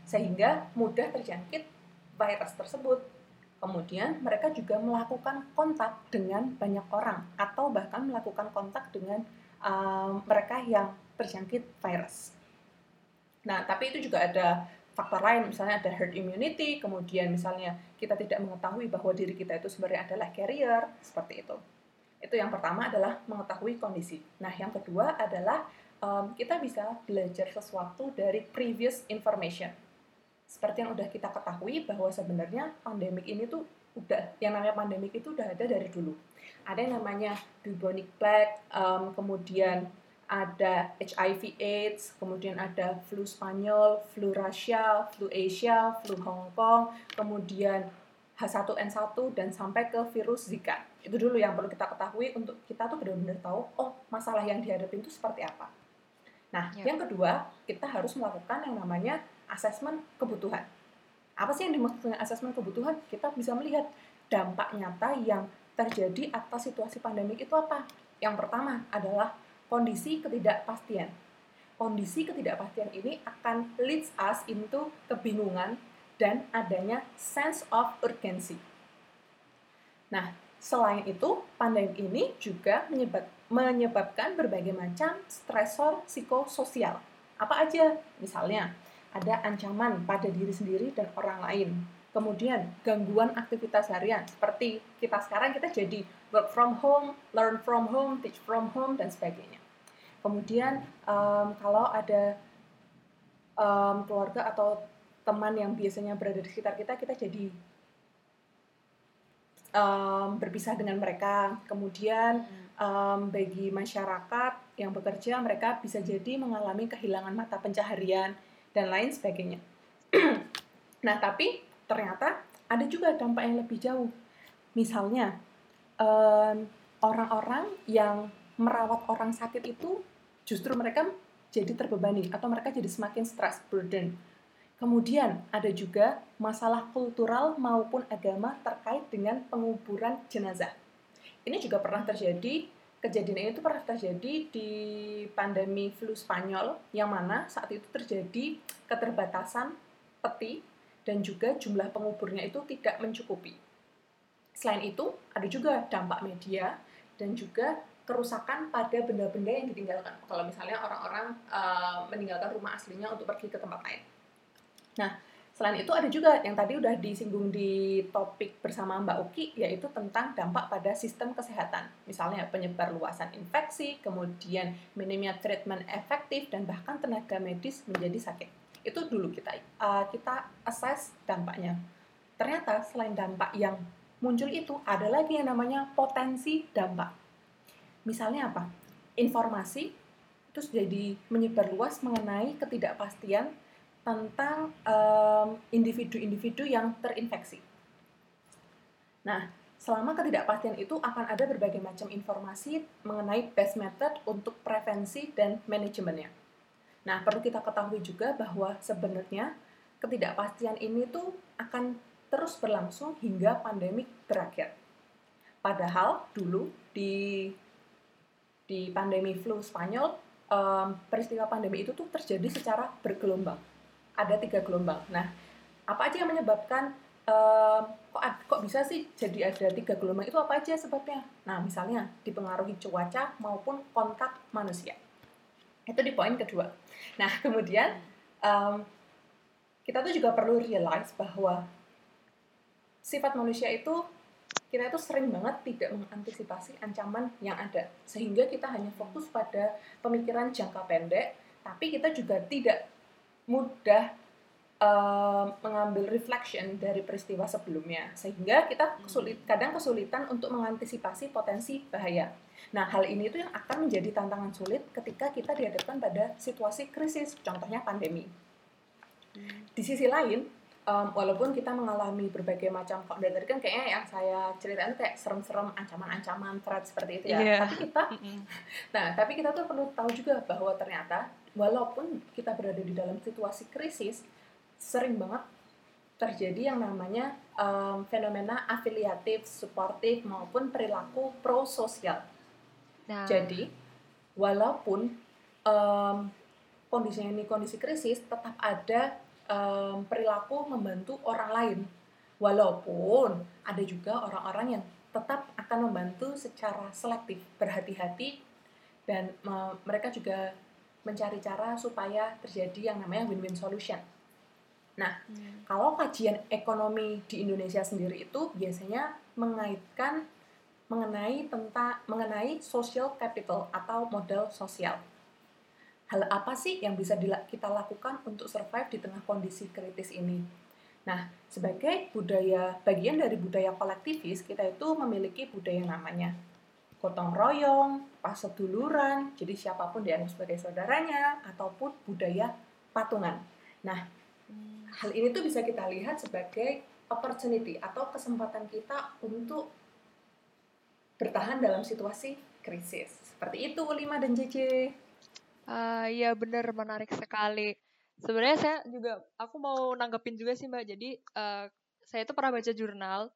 Sehingga mudah terjangkit virus tersebut. Kemudian mereka juga melakukan kontak dengan banyak orang atau bahkan melakukan kontak dengan um, mereka yang terjangkit virus. Nah, tapi itu juga ada faktor lain, misalnya ada herd immunity, kemudian misalnya kita tidak mengetahui bahwa diri kita itu sebenarnya adalah carrier, seperti itu. Itu yang pertama adalah mengetahui kondisi. Nah, yang kedua adalah um, kita bisa belajar sesuatu dari previous information. Seperti yang udah kita ketahui bahwa sebenarnya pandemik ini tuh udah yang namanya pandemik itu udah ada dari dulu ada yang namanya bubonic plague, um, kemudian ada HIV AIDS, kemudian ada flu Spanyol, flu Rusia, flu Asia, flu Hong Kong, kemudian H1N1 dan sampai ke virus Zika. Itu dulu yang perlu kita ketahui untuk kita tuh benar-benar tahu oh masalah yang dihadapi itu seperti apa. Nah, ya. yang kedua, kita harus melakukan yang namanya asesmen kebutuhan. Apa sih yang dimaksud dengan asesmen kebutuhan? Kita bisa melihat dampak nyata yang terjadi atas situasi pandemik itu apa? Yang pertama adalah kondisi ketidakpastian. Kondisi ketidakpastian ini akan leads us into kebingungan dan adanya sense of urgency. Nah, selain itu, pandemi ini juga menyebab, menyebabkan berbagai macam stresor psikososial. Apa aja? Misalnya, ada ancaman pada diri sendiri dan orang lain, kemudian gangguan aktivitas harian seperti kita sekarang kita jadi work from home, learn from home, teach from home dan sebagainya. Kemudian um, kalau ada um, keluarga atau teman yang biasanya berada di sekitar kita, kita jadi um, berpisah dengan mereka. Kemudian um, bagi masyarakat yang bekerja, mereka bisa jadi mengalami kehilangan mata pencaharian dan lain sebagainya. nah, tapi ternyata ada juga dampak yang lebih jauh. Misalnya, orang-orang um, yang merawat orang sakit itu justru mereka jadi terbebani atau mereka jadi semakin stress burden. Kemudian ada juga masalah kultural maupun agama terkait dengan penguburan jenazah. Ini juga pernah terjadi, kejadian ini itu pernah terjadi di pandemi flu Spanyol yang mana saat itu terjadi keterbatasan peti dan juga jumlah penguburnya itu tidak mencukupi. Selain itu, ada juga dampak media dan juga kerusakan pada benda-benda yang ditinggalkan. Kalau misalnya orang-orang uh, meninggalkan rumah aslinya untuk pergi ke tempat lain. Nah, selain itu ada juga yang tadi udah disinggung di topik bersama Mbak Uki, yaitu tentang dampak pada sistem kesehatan. Misalnya penyebar luasan infeksi, kemudian minimnya treatment efektif, dan bahkan tenaga medis menjadi sakit itu dulu kita uh, kita assess dampaknya ternyata selain dampak yang muncul itu ada lagi yang namanya potensi dampak. Misalnya apa? Informasi terus jadi menyebar luas mengenai ketidakpastian tentang um, individu-individu yang terinfeksi. Nah, selama ketidakpastian itu akan ada berbagai macam informasi mengenai best method untuk prevensi dan manajemennya. Nah, perlu kita ketahui juga bahwa sebenarnya ketidakpastian ini tuh akan terus berlangsung hingga pandemi berakhir. Padahal dulu di di pandemi flu Spanyol um, peristiwa pandemi itu tuh terjadi secara bergelombang. Ada tiga gelombang. Nah, apa aja yang menyebabkan um, kok kok bisa sih jadi ada tiga gelombang itu apa aja sebabnya? Nah, misalnya dipengaruhi cuaca maupun kontak manusia. Itu di poin kedua. Nah, kemudian um, kita tuh juga perlu realize bahwa sifat manusia itu kita itu sering banget tidak mengantisipasi ancaman yang ada sehingga kita hanya fokus pada pemikiran jangka pendek tapi kita juga tidak mudah uh, mengambil reflection dari peristiwa sebelumnya. Sehingga kita kesulit kadang kesulitan untuk mengantisipasi potensi bahaya. Nah hal ini itu yang akan menjadi tantangan sulit ketika kita dihadapkan pada situasi krisis contohnya pandemi. Di sisi lain um, walaupun kita mengalami berbagai macam dan tadi kan kayaknya yang saya ceritain kayak serem-serem ancaman-ancaman threat seperti itu ya. Yeah. tapi kita nah tapi kita tuh perlu tahu juga bahwa ternyata walaupun kita berada di dalam situasi krisis sering banget terjadi yang namanya um, fenomena afiliatif, suportif maupun perilaku prososial. Nah. Jadi walaupun um, kondisinya ini kondisi krisis, tetap ada um, perilaku membantu orang lain. Walaupun ada juga orang-orang yang tetap akan membantu secara selektif, berhati-hati, dan me mereka juga mencari cara supaya terjadi yang namanya win-win solution. Nah, hmm. kalau kajian ekonomi di Indonesia sendiri itu biasanya mengaitkan mengenai tentang mengenai social capital atau modal sosial hal apa sih yang bisa kita lakukan untuk survive di tengah kondisi kritis ini? Nah, sebagai budaya bagian dari budaya kolektivis, kita itu memiliki budaya namanya gotong royong, paseduluran, jadi siapa pun dianggap sebagai saudaranya, ataupun budaya patungan. Nah, hal ini tuh bisa kita lihat sebagai opportunity atau kesempatan kita untuk bertahan dalam situasi krisis. Seperti itu, Lima dan JJ. Uh, iya bener, menarik sekali. Sebenarnya saya juga, aku mau nanggepin juga sih Mbak. Jadi uh, saya itu pernah baca jurnal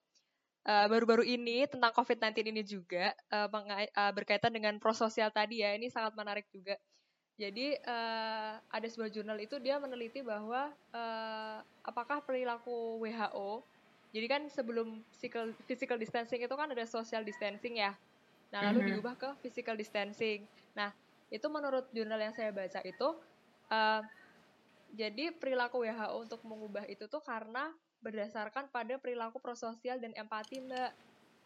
baru-baru uh, ini tentang COVID-19 ini juga uh, uh, berkaitan dengan prososial tadi ya. Ini sangat menarik juga. Jadi uh, ada sebuah jurnal itu dia meneliti bahwa uh, apakah perilaku WHO. Jadi kan sebelum physical, physical distancing itu kan ada social distancing ya. Nah lalu mm -hmm. diubah ke physical distancing. Nah itu menurut jurnal yang saya baca itu uh, jadi perilaku WHO untuk mengubah itu tuh karena berdasarkan pada perilaku prososial dan empati mbak.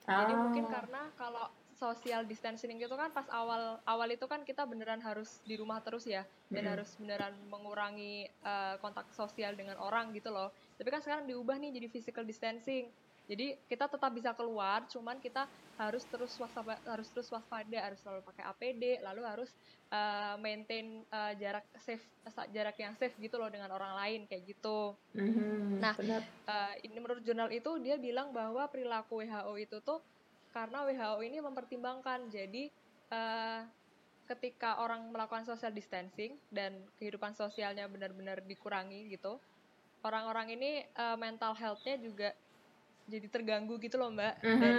Ah. jadi mungkin karena kalau social distancing itu kan pas awal awal itu kan kita beneran harus di rumah terus ya dan mm harus beneran mengurangi uh, kontak sosial dengan orang gitu loh. Tapi kan sekarang diubah nih jadi physical distancing jadi kita tetap bisa keluar, cuman kita harus terus waspada, harus terus waspada, harus selalu pakai APD, lalu harus uh, maintain uh, jarak safe, jarak yang safe gitu loh dengan orang lain kayak gitu. Mm-hmm, nah, Uh, ini menurut jurnal itu dia bilang bahwa perilaku WHO itu tuh karena WHO ini mempertimbangkan, jadi uh, ketika orang melakukan social distancing dan kehidupan sosialnya benar-benar dikurangi gitu, orang-orang ini uh, mental health-nya juga jadi terganggu gitu loh mbak mm -hmm. dan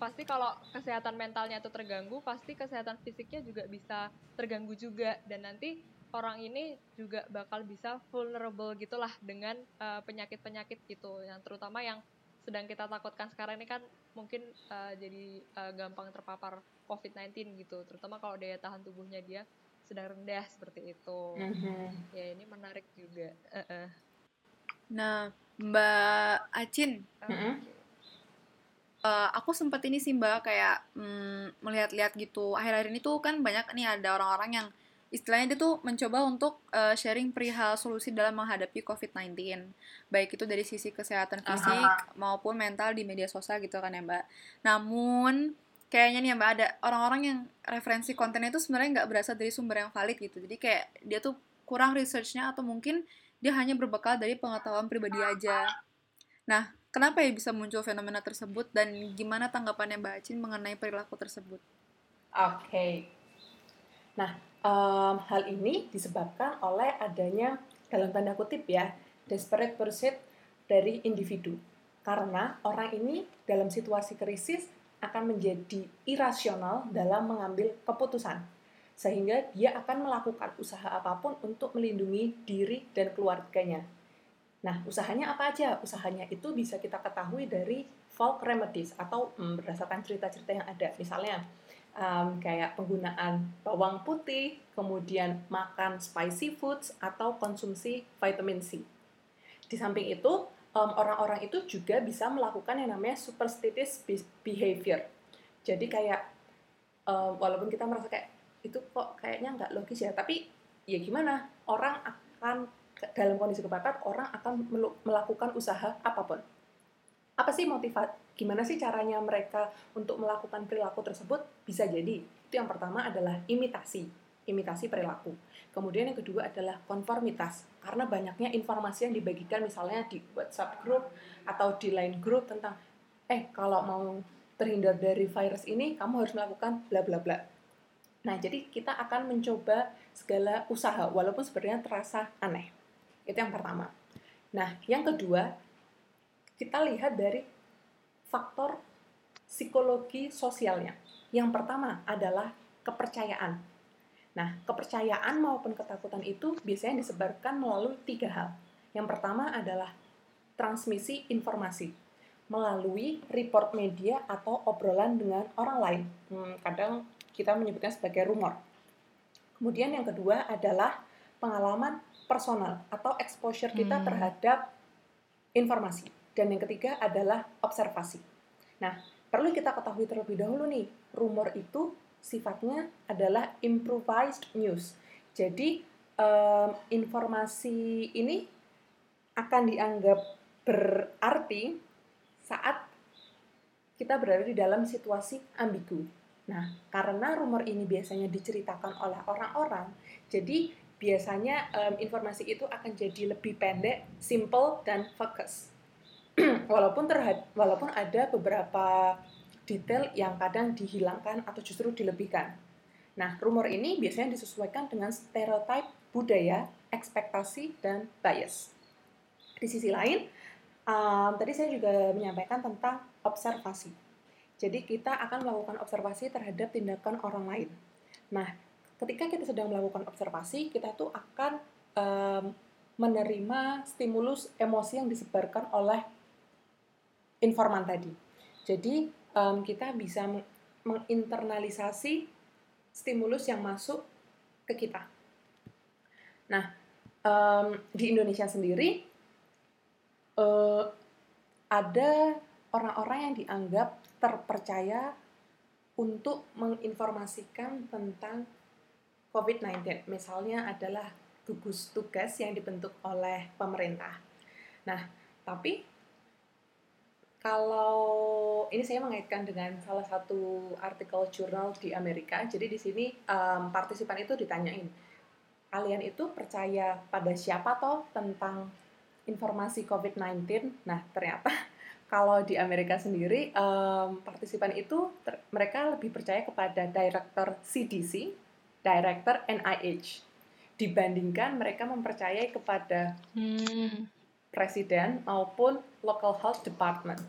pasti kalau kesehatan mentalnya itu terganggu pasti kesehatan fisiknya juga bisa terganggu juga dan nanti orang ini juga bakal bisa vulnerable gitulah dengan uh, penyakit-penyakit gitu yang terutama yang sedang kita takutkan sekarang ini kan mungkin uh, jadi uh, gampang terpapar COVID-19 gitu terutama kalau daya tahan tubuhnya dia sedang rendah seperti itu mm -hmm. ya ini menarik juga uh -uh. Nah Mbak Acin. Mm-hmm. Uh, aku sempat ini sih Mbak kayak mm, melihat-lihat gitu. Akhir-akhir ini tuh kan banyak nih ada orang-orang yang istilahnya dia tuh mencoba untuk uh, sharing perihal solusi dalam menghadapi COVID-19. Baik itu dari sisi kesehatan fisik Aha. maupun mental di media sosial gitu kan ya Mbak. Namun kayaknya nih ya Mbak ada orang-orang yang referensi kontennya itu sebenarnya nggak berasal dari sumber yang valid gitu. Jadi kayak dia tuh kurang researchnya atau mungkin dia hanya berbekal dari pengetahuan pribadi aja. Nah, kenapa ya bisa muncul fenomena tersebut dan gimana tanggapannya Mbak Acin mengenai perilaku tersebut? Oke. Okay. Nah, um, hal ini disebabkan oleh adanya dalam tanda kutip ya desperate pursuit dari individu karena orang ini dalam situasi krisis akan menjadi irasional dalam mengambil keputusan sehingga dia akan melakukan usaha apa pun untuk melindungi diri dan keluarganya. Nah, usahanya apa aja? Usahanya itu bisa kita ketahui dari folk remedies atau mm, berdasarkan cerita-cerita yang ada. Misalnya, um, kayak penggunaan bawang putih, kemudian makan spicy foods, atau konsumsi vitamin C. Di samping itu, orang-orang um, itu juga bisa melakukan yang namanya superstitious behavior. Jadi kayak, um, walaupun kita merasa kayak, itu kok kayaknya nggak logis ya, tapi ya gimana, orang akan, dalam kondisi kepepet, orang akan melakukan usaha apa pun. Apa sih motivasi gimana sih caranya mereka untuk melakukan perilaku tersebut? Bisa jadi itu yang pertama adalah imitasi, imitasi perilaku. Kemudian yang kedua adalah konformitas, karena banyaknya informasi yang dibagikan misalnya di WhatsApp group atau di line group tentang eh kalau mau terhindar dari virus ini kamu harus melakukan bla bla bla. Nah, jadi kita akan mencoba segala usaha walaupun sebenarnya terasa aneh. Itu yang pertama. Nah, yang kedua, kita lihat dari faktor psikologi sosialnya. Yang pertama adalah kepercayaan. Nah, kepercayaan maupun ketakutan itu biasanya disebarkan melalui tiga hal. Yang pertama adalah transmisi informasi melalui report media atau obrolan dengan orang lain. Hmm, kadang kita menyebutnya sebagai rumor. Kemudian yang kedua adalah pengalaman personal atau exposure kita hmm. terhadap informasi. Dan yang ketiga adalah observasi. Nah, perlu kita ketahui terlebih dahulu nih, rumor itu sifatnya adalah improvised news. Jadi, um, informasi ini akan dianggap berarti saat kita berada di dalam situasi ambigu. Nah, karena rumor ini biasanya diceritakan oleh orang-orang, jadi biasanya um, informasi itu akan jadi lebih pendek, simple, dan fokus. walaupun terhad walaupun ada beberapa detail yang kadang dihilangkan atau justru dilebihkan. Nah, rumor ini biasanya disesuaikan dengan stereotip budaya, ekspektasi, dan bias. Di sisi lain, um, tadi saya juga menyampaikan tentang observasi. Jadi kita akan melakukan observasi terhadap tindakan orang lain. Nah, ketika kita sedang melakukan observasi, kita tuh akan um, menerima stimulus emosi yang disebarkan oleh informan tadi. Jadi um, kita bisa menginternalisasi stimulus yang masuk ke kita. Nah, um, di Indonesia sendiri uh, ada orang-orang yang dianggap terpercaya untuk menginformasikan tentang COVID-19. Misalnya adalah gugus tugas yang dibentuk oleh pemerintah. Nah, tapi kalau ini saya mengaitkan dengan salah satu artikel jurnal di Amerika. Jadi di sini um, partisipan itu ditanyain, kalian itu percaya pada siapa toh tentang informasi COVID-19? Nah ternyata kalau di Amerika sendiri um, partisipan itu mereka lebih percaya kepada director CDC, director NIH dibandingkan mereka mempercayai kepada hmm presiden maupun local health department.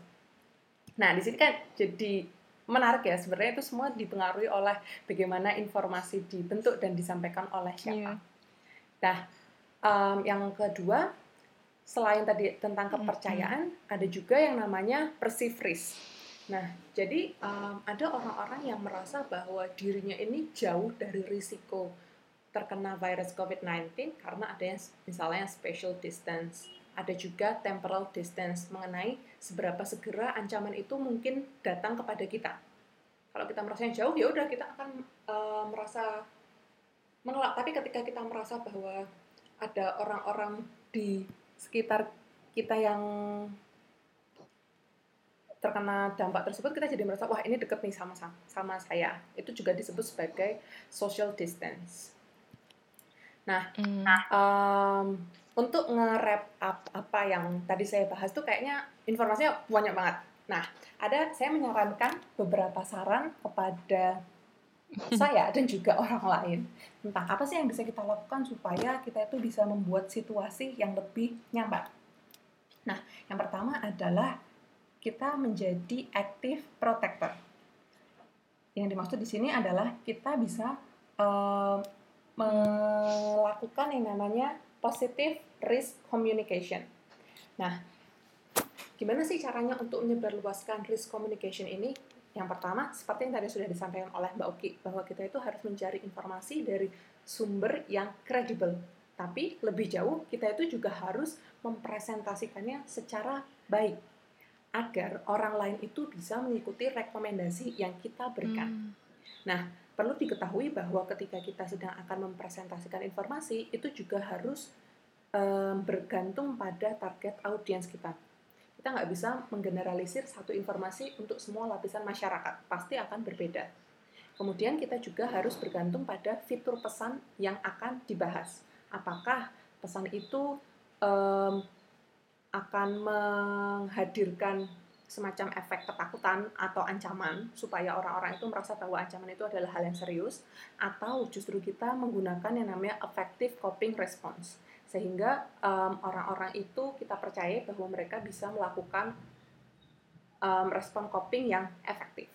Nah, di sini kan jadi menarik ya sebenarnya itu semua dipengaruhi oleh bagaimana informasi dibentuk dan disampaikan oleh siapa. Yeah. Nah, um, yang kedua selain tadi tentang kepercayaan, mm -hmm. ada juga yang namanya perceived risk. Nah, jadi um, ada orang-orang yang merasa bahwa dirinya ini jauh dari risiko terkena virus COVID-19 karena ada yang misalnya special distance ada juga temporal distance mengenai seberapa segera ancaman itu mungkin datang kepada kita. Kalau kita merasa jauh, ya udah kita akan uh, merasa mengelak. Tapi ketika kita merasa bahwa ada orang-orang di sekitar kita yang terkena dampak tersebut kita jadi merasa wah ini deket nih sama sama saya. Itu juga disebut sebagai social distance. Nah Hmm. um, untuk nge-wrap up apa yang tadi saya bahas tuh kayaknya informasinya banyak banget. Nah ada saya menyarankan beberapa saran kepada saya dan juga orang lain tentang apa sih yang bisa kita lakukan supaya kita itu bisa membuat situasi yang lebih nyaman nah yang pertama adalah kita menjadi active protector. Yang dimaksud di sini adalah kita bisa uh, melakukan yang namanya positive risk communication. Nah, gimana sih caranya untuk menyebarluaskan risk communication ini? Yang pertama, seperti yang tadi sudah disampaikan oleh Mbak Oki, bahwa kita itu harus mencari informasi dari sumber yang kredibel. Tapi lebih jauh, kita itu juga harus mempresentasikannya secara baik agar orang lain itu bisa mengikuti rekomendasi yang kita berikan. Hmm. Nah, perlu diketahui bahwa ketika kita sedang akan mempresentasikan informasi, itu juga harus um, bergantung pada target audiens kita. Kita nggak bisa menggeneralisir satu informasi untuk semua lapisan masyarakat, pasti akan berbeda. Kemudian kita juga harus bergantung pada fitur pesan yang akan dibahas. Apakah pesan itu um, akan menghadirkan semacam efek ketakutan atau ancaman supaya orang-orang itu merasa bahwa ancaman itu adalah hal yang serius atau justru kita menggunakan yang namanya effective coping response sehingga orang-orang um, itu kita percaya bahwa mereka bisa melakukan um, respon coping yang efektif.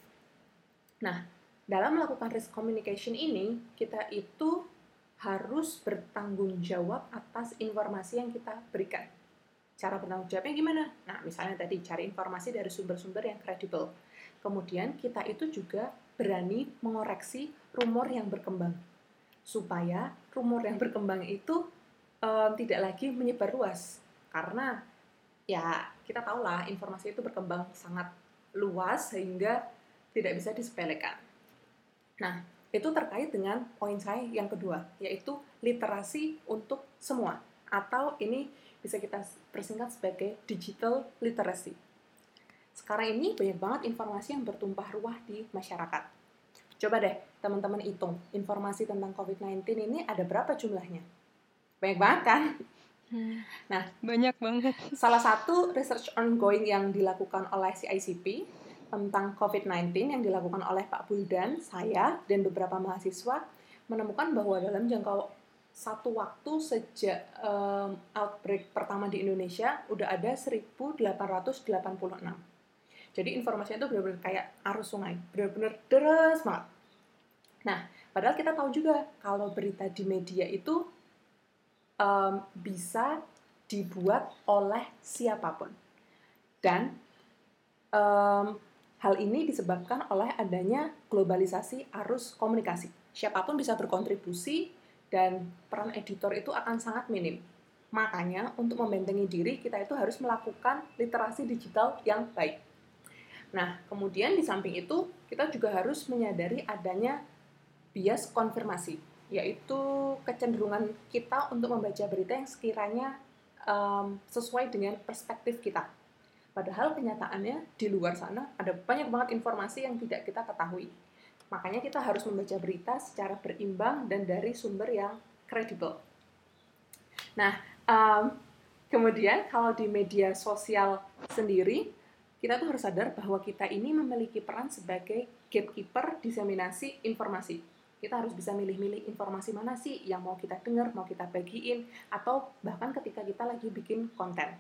Nah, dalam melakukan risk communication ini kita itu harus bertanggung jawab atas informasi yang kita berikan Cara bertanggung jawabnya gimana? Nah, misalnya tadi cari informasi dari sumber-sumber yang kredibel. Kemudian kita itu juga berani mengoreksi rumor yang berkembang. Supaya rumor yang berkembang itu um, tidak lagi menyebar luas. Karena ya kita tahulah informasi itu berkembang sangat luas sehingga tidak bisa disepelekan. Nah, itu terkait dengan poin saya yang kedua, yaitu literasi untuk semua. Atau ini bisa kita persingkat sebagai digital literacy. Sekarang ini banyak banget informasi yang bertumpah ruah di masyarakat. Coba deh teman-teman hitung informasi tentang COVID-19 ini ada berapa jumlahnya? Banyak banget kan? Hmm. Nah, banyak banget. Salah satu research ongoing yang dilakukan oleh CICP tentang COVID-19 yang dilakukan oleh Pak Buldan, saya, dan beberapa mahasiswa menemukan bahwa dalam jangka satu waktu sejak um, outbreak pertama di Indonesia udah ada 1886. Jadi informasinya itu benar-benar kayak arus sungai, benar-benar deras banget. Nah, padahal kita tahu juga kalau berita di media itu um, bisa dibuat oleh siapa pun. Dan um, hal ini disebabkan oleh adanya globalisasi arus komunikasi. Siapa pun bisa berkontribusi dan peran editor itu akan sangat minim. Makanya untuk membentengi diri kita itu harus melakukan literasi digital yang baik. Nah, kemudian di samping itu kita juga harus menyadari adanya bias konfirmasi, yaitu kecenderungan kita untuk membaca berita yang sekiranya um, sesuai dengan perspektif kita. Padahal kenyataannya di luar sana ada banyak banget informasi yang tidak kita ketahui. Makanya kita harus membaca berita secara berimbang dan dari sumber yang kredibel. Nah, um, kemudian kalau di media sosial sendiri, kita tuh harus sadar bahwa kita ini memiliki peran sebagai gatekeeper diseminasi informasi. Kita harus bisa milih-milih informasi mana sih yang mau kita dengar, mau kita bagiin, atau bahkan ketika kita lagi bikin konten.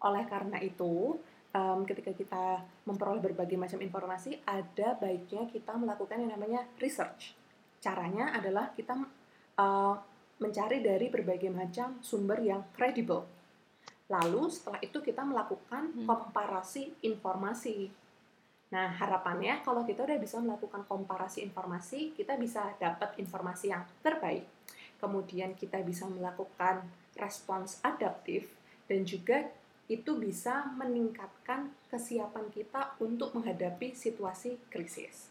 Oleh karena itu, um, ketika kita memperoleh berbagai macam informasi, ada baiknya kita melakukan yang namanya research. Caranya adalah kita uh, mencari dari berbagai macam sumber yang kredibel. Lalu setelah itu kita melakukan hmm. komparasi informasi. Nah, harapannya kalau kita udah bisa melakukan komparasi informasi, kita bisa dapat informasi yang terbaik. Kemudian kita bisa melakukan respons adaptif dan juga itu bisa meningkatkan kesiapan kita untuk menghadapi situasi krisis.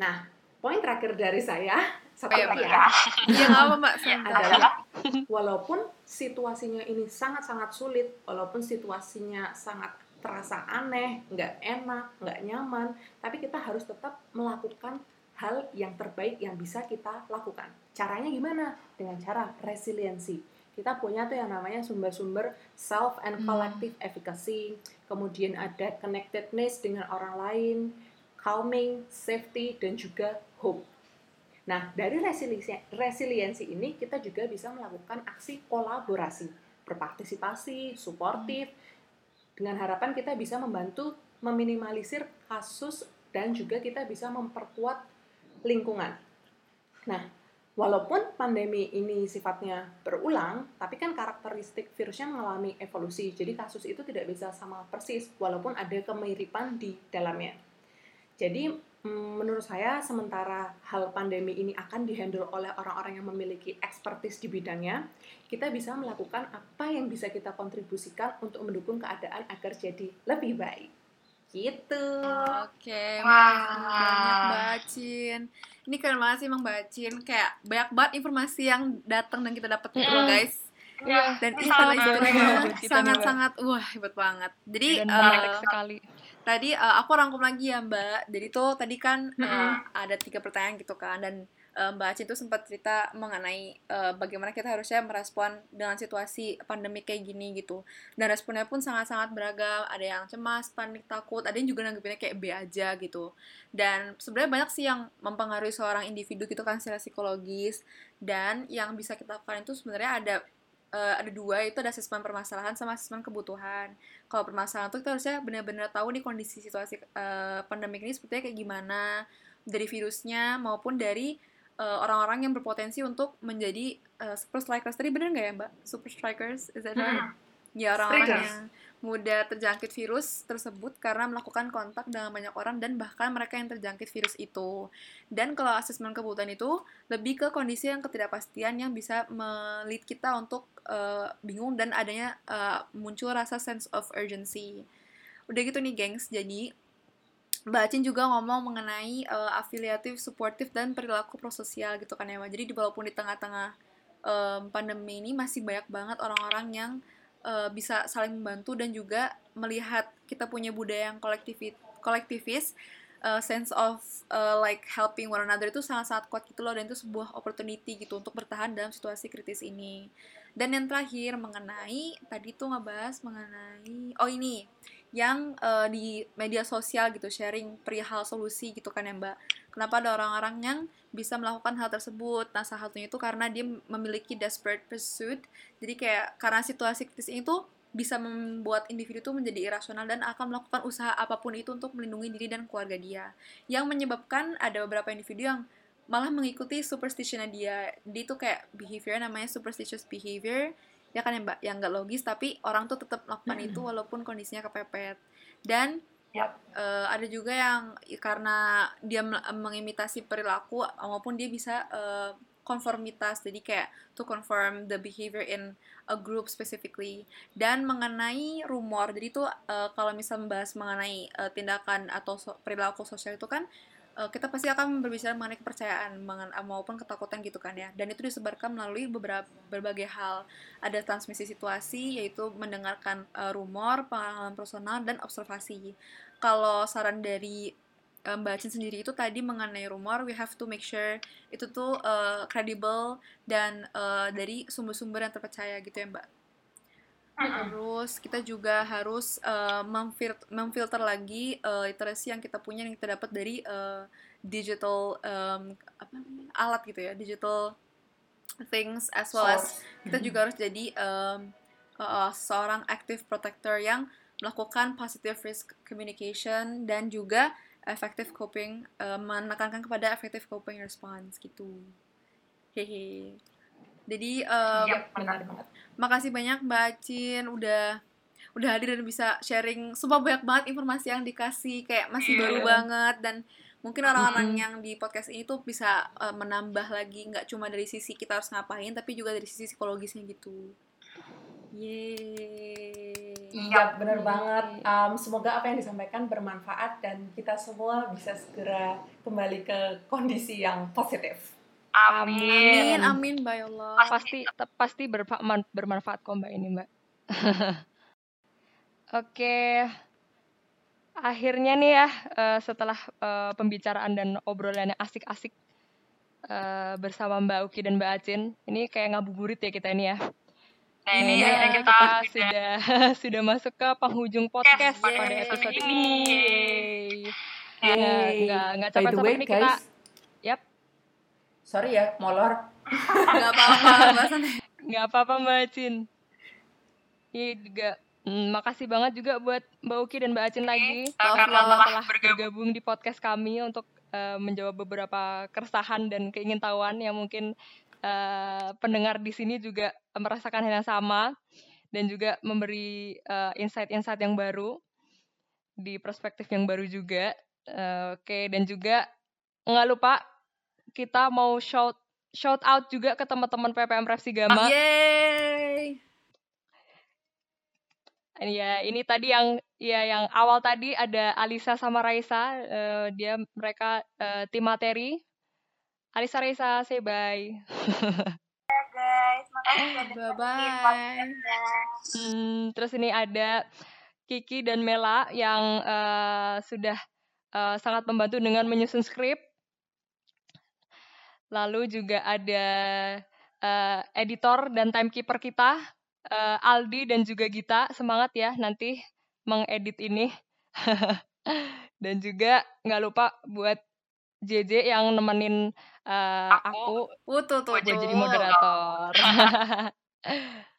Nah, poin terakhir dari saya satu Oh, ya nggak apa mbak. adalah walaupun situasinya ini sangat-sangat sulit, walaupun situasinya sangat terasa aneh, nggak enak, nggak nyaman, tapi kita harus tetap melakukan hal yang terbaik yang bisa kita lakukan. Caranya gimana? Dengan cara resiliensi. Kita punya tuh yang namanya sumber-sumber self and Hmm. collective efficacy, kemudian ada connectedness dengan orang lain, calming, safety, dan juga hope. Nah, dari resiliensi, resiliensi ini kita juga bisa melakukan aksi kolaborasi, berpartisipasi, suportif, dengan harapan kita bisa membantu meminimalisir kasus dan juga kita bisa memperkuat lingkungan. Nah, walaupun pandemi ini sifatnya berulang, tapi kan karakteristik virusnya mengalami evolusi, jadi kasus itu tidak bisa sama persis, walaupun ada kemiripan di dalamnya. Jadi menurut saya sementara hal pandemi ini akan dihandle oleh orang-orang yang memiliki expertise di bidangnya, kita bisa melakukan apa yang bisa kita kontribusikan untuk mendukung keadaan agar jadi lebih baik. Gitu. Oke, Wah. makasih banyak Mbak Cin. Ini keren banget sih Emang Mbak Cin. Kayak banyak banget informasi yang datang dan kita dapat loh Mm-mm. guys. Iya, Dan istilah-istilahnya nih, Mbak. sangat-sangat wah hebat banget. Jadi Dan eh, menarik sekali. Tadi eh, aku rangkum lagi ya Mbak. Jadi tuh tadi kan eh, Mm-mm. ada tiga pertanyaan gitu kan dan eh, Mbak Cin tuh sempat cerita mengenai eh, bagaimana kita harusnya merespon dengan situasi pandemi kayak gini gitu. Dan responnya pun sangat-sangat beragam. Ada yang cemas, panik, takut. Ada yang juga nanggepinnya kayak B aja gitu. Dan sebenarnya banyak sih yang mempengaruhi seorang individu gitu kan secara psikologis. Dan yang bisa kita lakukan itu sebenarnya ada eh, ada dua itu ada asesmen permasalahan sama asesmen kebutuhan kalau permasalahan tuh kita harusnya benar-benar tahu nih kondisi situasi eh, pandemik ini sepertinya kayak gimana dari virusnya maupun dari eh, orang-orang yang berpotensi untuk menjadi eh, super strikers. Tadi bener nggak ya mbak? Super strikers is that right? ya orang-orang yang mudah terjangkit virus tersebut karena melakukan kontak dengan banyak orang dan bahkan mereka yang terjangkit virus itu. Dan kalau asesmen kebutuhan itu lebih ke kondisi yang ketidakpastian yang bisa melit kita untuk eh, bingung dan adanya eh, muncul rasa sense of urgency. Udah gitu nih, gengs. Jadi Mbak Acin juga ngomong mengenai eh, afiliatif, suportif, dan perilaku prososial gitu kan ya, Mbak. Jadi di- walaupun di tengah-tengah em, pandemi ini masih banyak banget orang-orang yang eh, bisa saling membantu dan juga melihat kita punya budaya yang kolektivi- kolektivis, eh, sense of eh, like helping one another itu sangat-sangat kuat gitu loh dan itu sebuah opportunity gitu untuk bertahan dalam situasi kritis ini. Dan yang terakhir mengenai tadi tuh ngebahas mengenai oh ini yang eh, di media sosial gitu sharing perihal solusi gitu kan ya Mbak. Kenapa ada orang-orang yang bisa melakukan hal tersebut? Nah, salah satunya itu karena dia memiliki desperate pursuit. Jadi kayak karena situasi kritis ini tuh bisa membuat individu itu menjadi irasional dan akan melakukan usaha apa pun itu untuk melindungi diri dan keluarga dia. Yang menyebabkan ada beberapa individu yang malah mengikuti superstitionnya dia. Dia itu kayak behavior namanya superstitious behavior. Ya kan ya Mbak, yang nggak logis tapi orang tuh tetap melakukan itu walaupun kondisinya kepepet. Dan Eh, ada juga yang karena dia mel- mengimitasi perilaku maupun dia bisa eh, konformitas. Jadi kayak to confirm the behavior in a group specifically. Dan mengenai rumor jadi itu eh, kalau misal membahas mengenai eh, tindakan atau so- perilaku sosial itu kan eh, kita pasti akan berbicara mengenai kepercayaan mengen- maupun ketakutan gitu kan ya. Dan itu disebarkan melalui beberapa berbagai hal. Ada transmisi situasi yaitu mendengarkan eh, rumor pengalaman personal dan observasi kalau saran dari eh, Mbak Cin sendiri itu tadi mengenai rumor, we have to make sure itu tuh eh, credible dan eh, dari sumber-sumber yang terpercaya gitu ya Mbak. Terus kita juga harus eh, memfil- memfilter lagi eh, literasi yang kita punya yang kita dapat dari eh, digital em, apa alat gitu ya, digital things as well as kita juga harus jadi em, eh, seorang active protector yang melakukan positive risk communication dan juga effective coping eh, menekankan kepada effective coping response gitu. Hehe. Jadi Iya, benar banget. makasih banyak Mbak Cin udah udah hadir dan bisa sharing sumpah banyak banget informasi yang dikasih kayak masih baru Iya. banget dan mungkin orang-orang Mm-mm. yang di podcast ini tuh bisa eh, menambah lagi nggak cuma dari sisi kita harus ngapain tapi juga dari sisi psikologisnya gitu. Yeay. Iya, bener banget. Um, semoga apa yang disampaikan bermanfaat dan kita semua bisa segera kembali ke kondisi yang positif. Amin. Amin, amin, by Allah. Pasti pasti bermanfaat kok Mbak ini, Mbak. Oke. Akhirnya nih ya, uh, setelah uh, pembicaraan dan obrolan yang asik-asik uh, bersama Mbak Uki dan Mbak Acin, ini kayak ngabuburit ya kita ini ya. Nah ini ya, kita, kita sudah sudah masuk ke penghujung podcast Yeay. pada episode ini. Nggak Yeay. nggak nggak capek-capek ini kita. guys. Yap. Sorry ya, molor. Gak apa-apa. Nggak apa-apa Mbak Acin. Iya juga. Hmm, makasih banget juga buat Mbak Uki dan Mbak Acin lagi Love, karena love. telah bergabung di podcast kami untuk eh, menjawab beberapa keresahan dan keingintahuan yang mungkin eh, pendengar di sini juga merasakan hal yang sama dan juga memberi eh, insight-insight yang baru di perspektif yang baru juga. Eh, Oke, dan juga nggak lupa kita mau shout shout out juga ke teman-teman PPM Ref Sigama. Yeay. Ya, ini tadi yang ya yang awal tadi ada Alisa sama Raisa, eh, dia mereka eh, tim materi. Alisa Raisa, say bye. Bye-bye. Hmm, terus ini ada Kiki dan Mela yang eh, sudah eh, sangat membantu dengan menyusun skrip. Lalu juga ada eh, editor dan timekeeper kita, eh, Aldi dan juga Gita. Semangat ya nanti mengedit ini. dan juga nggak lupa buat JJ yang nemenin eh, aku Uh, tuh, tuh, buat jadi tuh. moderator.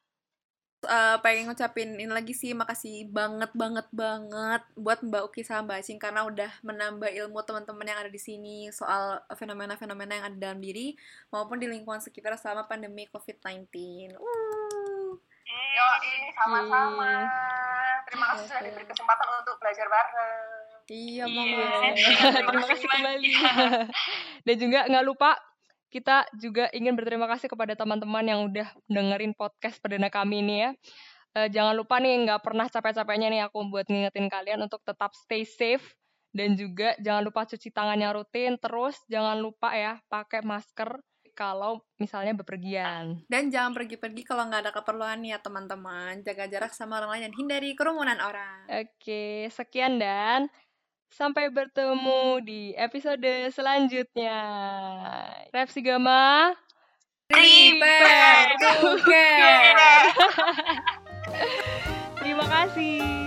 Eh, pengen ngucapin ini lagi sih makasih banget banget banget buat Mbak Uki sama Mbak Acing karena udah menambah ilmu teman-teman yang ada di sini soal fenomena-fenomena yang ada dalam diri maupun di lingkungan sekitar selama pandemi COVID-19. Uh. Yo, ini sama-sama. Iya. Terima kasih sudah diberi kesempatan untuk belajar bareng. Iya, Iya. Mama. Terima kasih kembali. Dan juga nggak lupa kita juga ingin berterima kasih kepada teman-teman yang udah dengerin podcast perdana kami ini ya. Eh, jangan lupa nih nggak pernah capek-capeknya nih aku buat ngingetin kalian untuk tetap stay safe dan juga jangan lupa cuci tangan yang rutin terus jangan lupa ya pakai masker kalau misalnya bepergian. Dan jangan pergi-pergi kalau nggak ada keperluan ya teman-teman. Jaga jarak sama orang lain dan hindari kerumunan orang. Oke, sekian dan sampai bertemu di episode selanjutnya. Repsi Gama. Prepare. Terima kasih.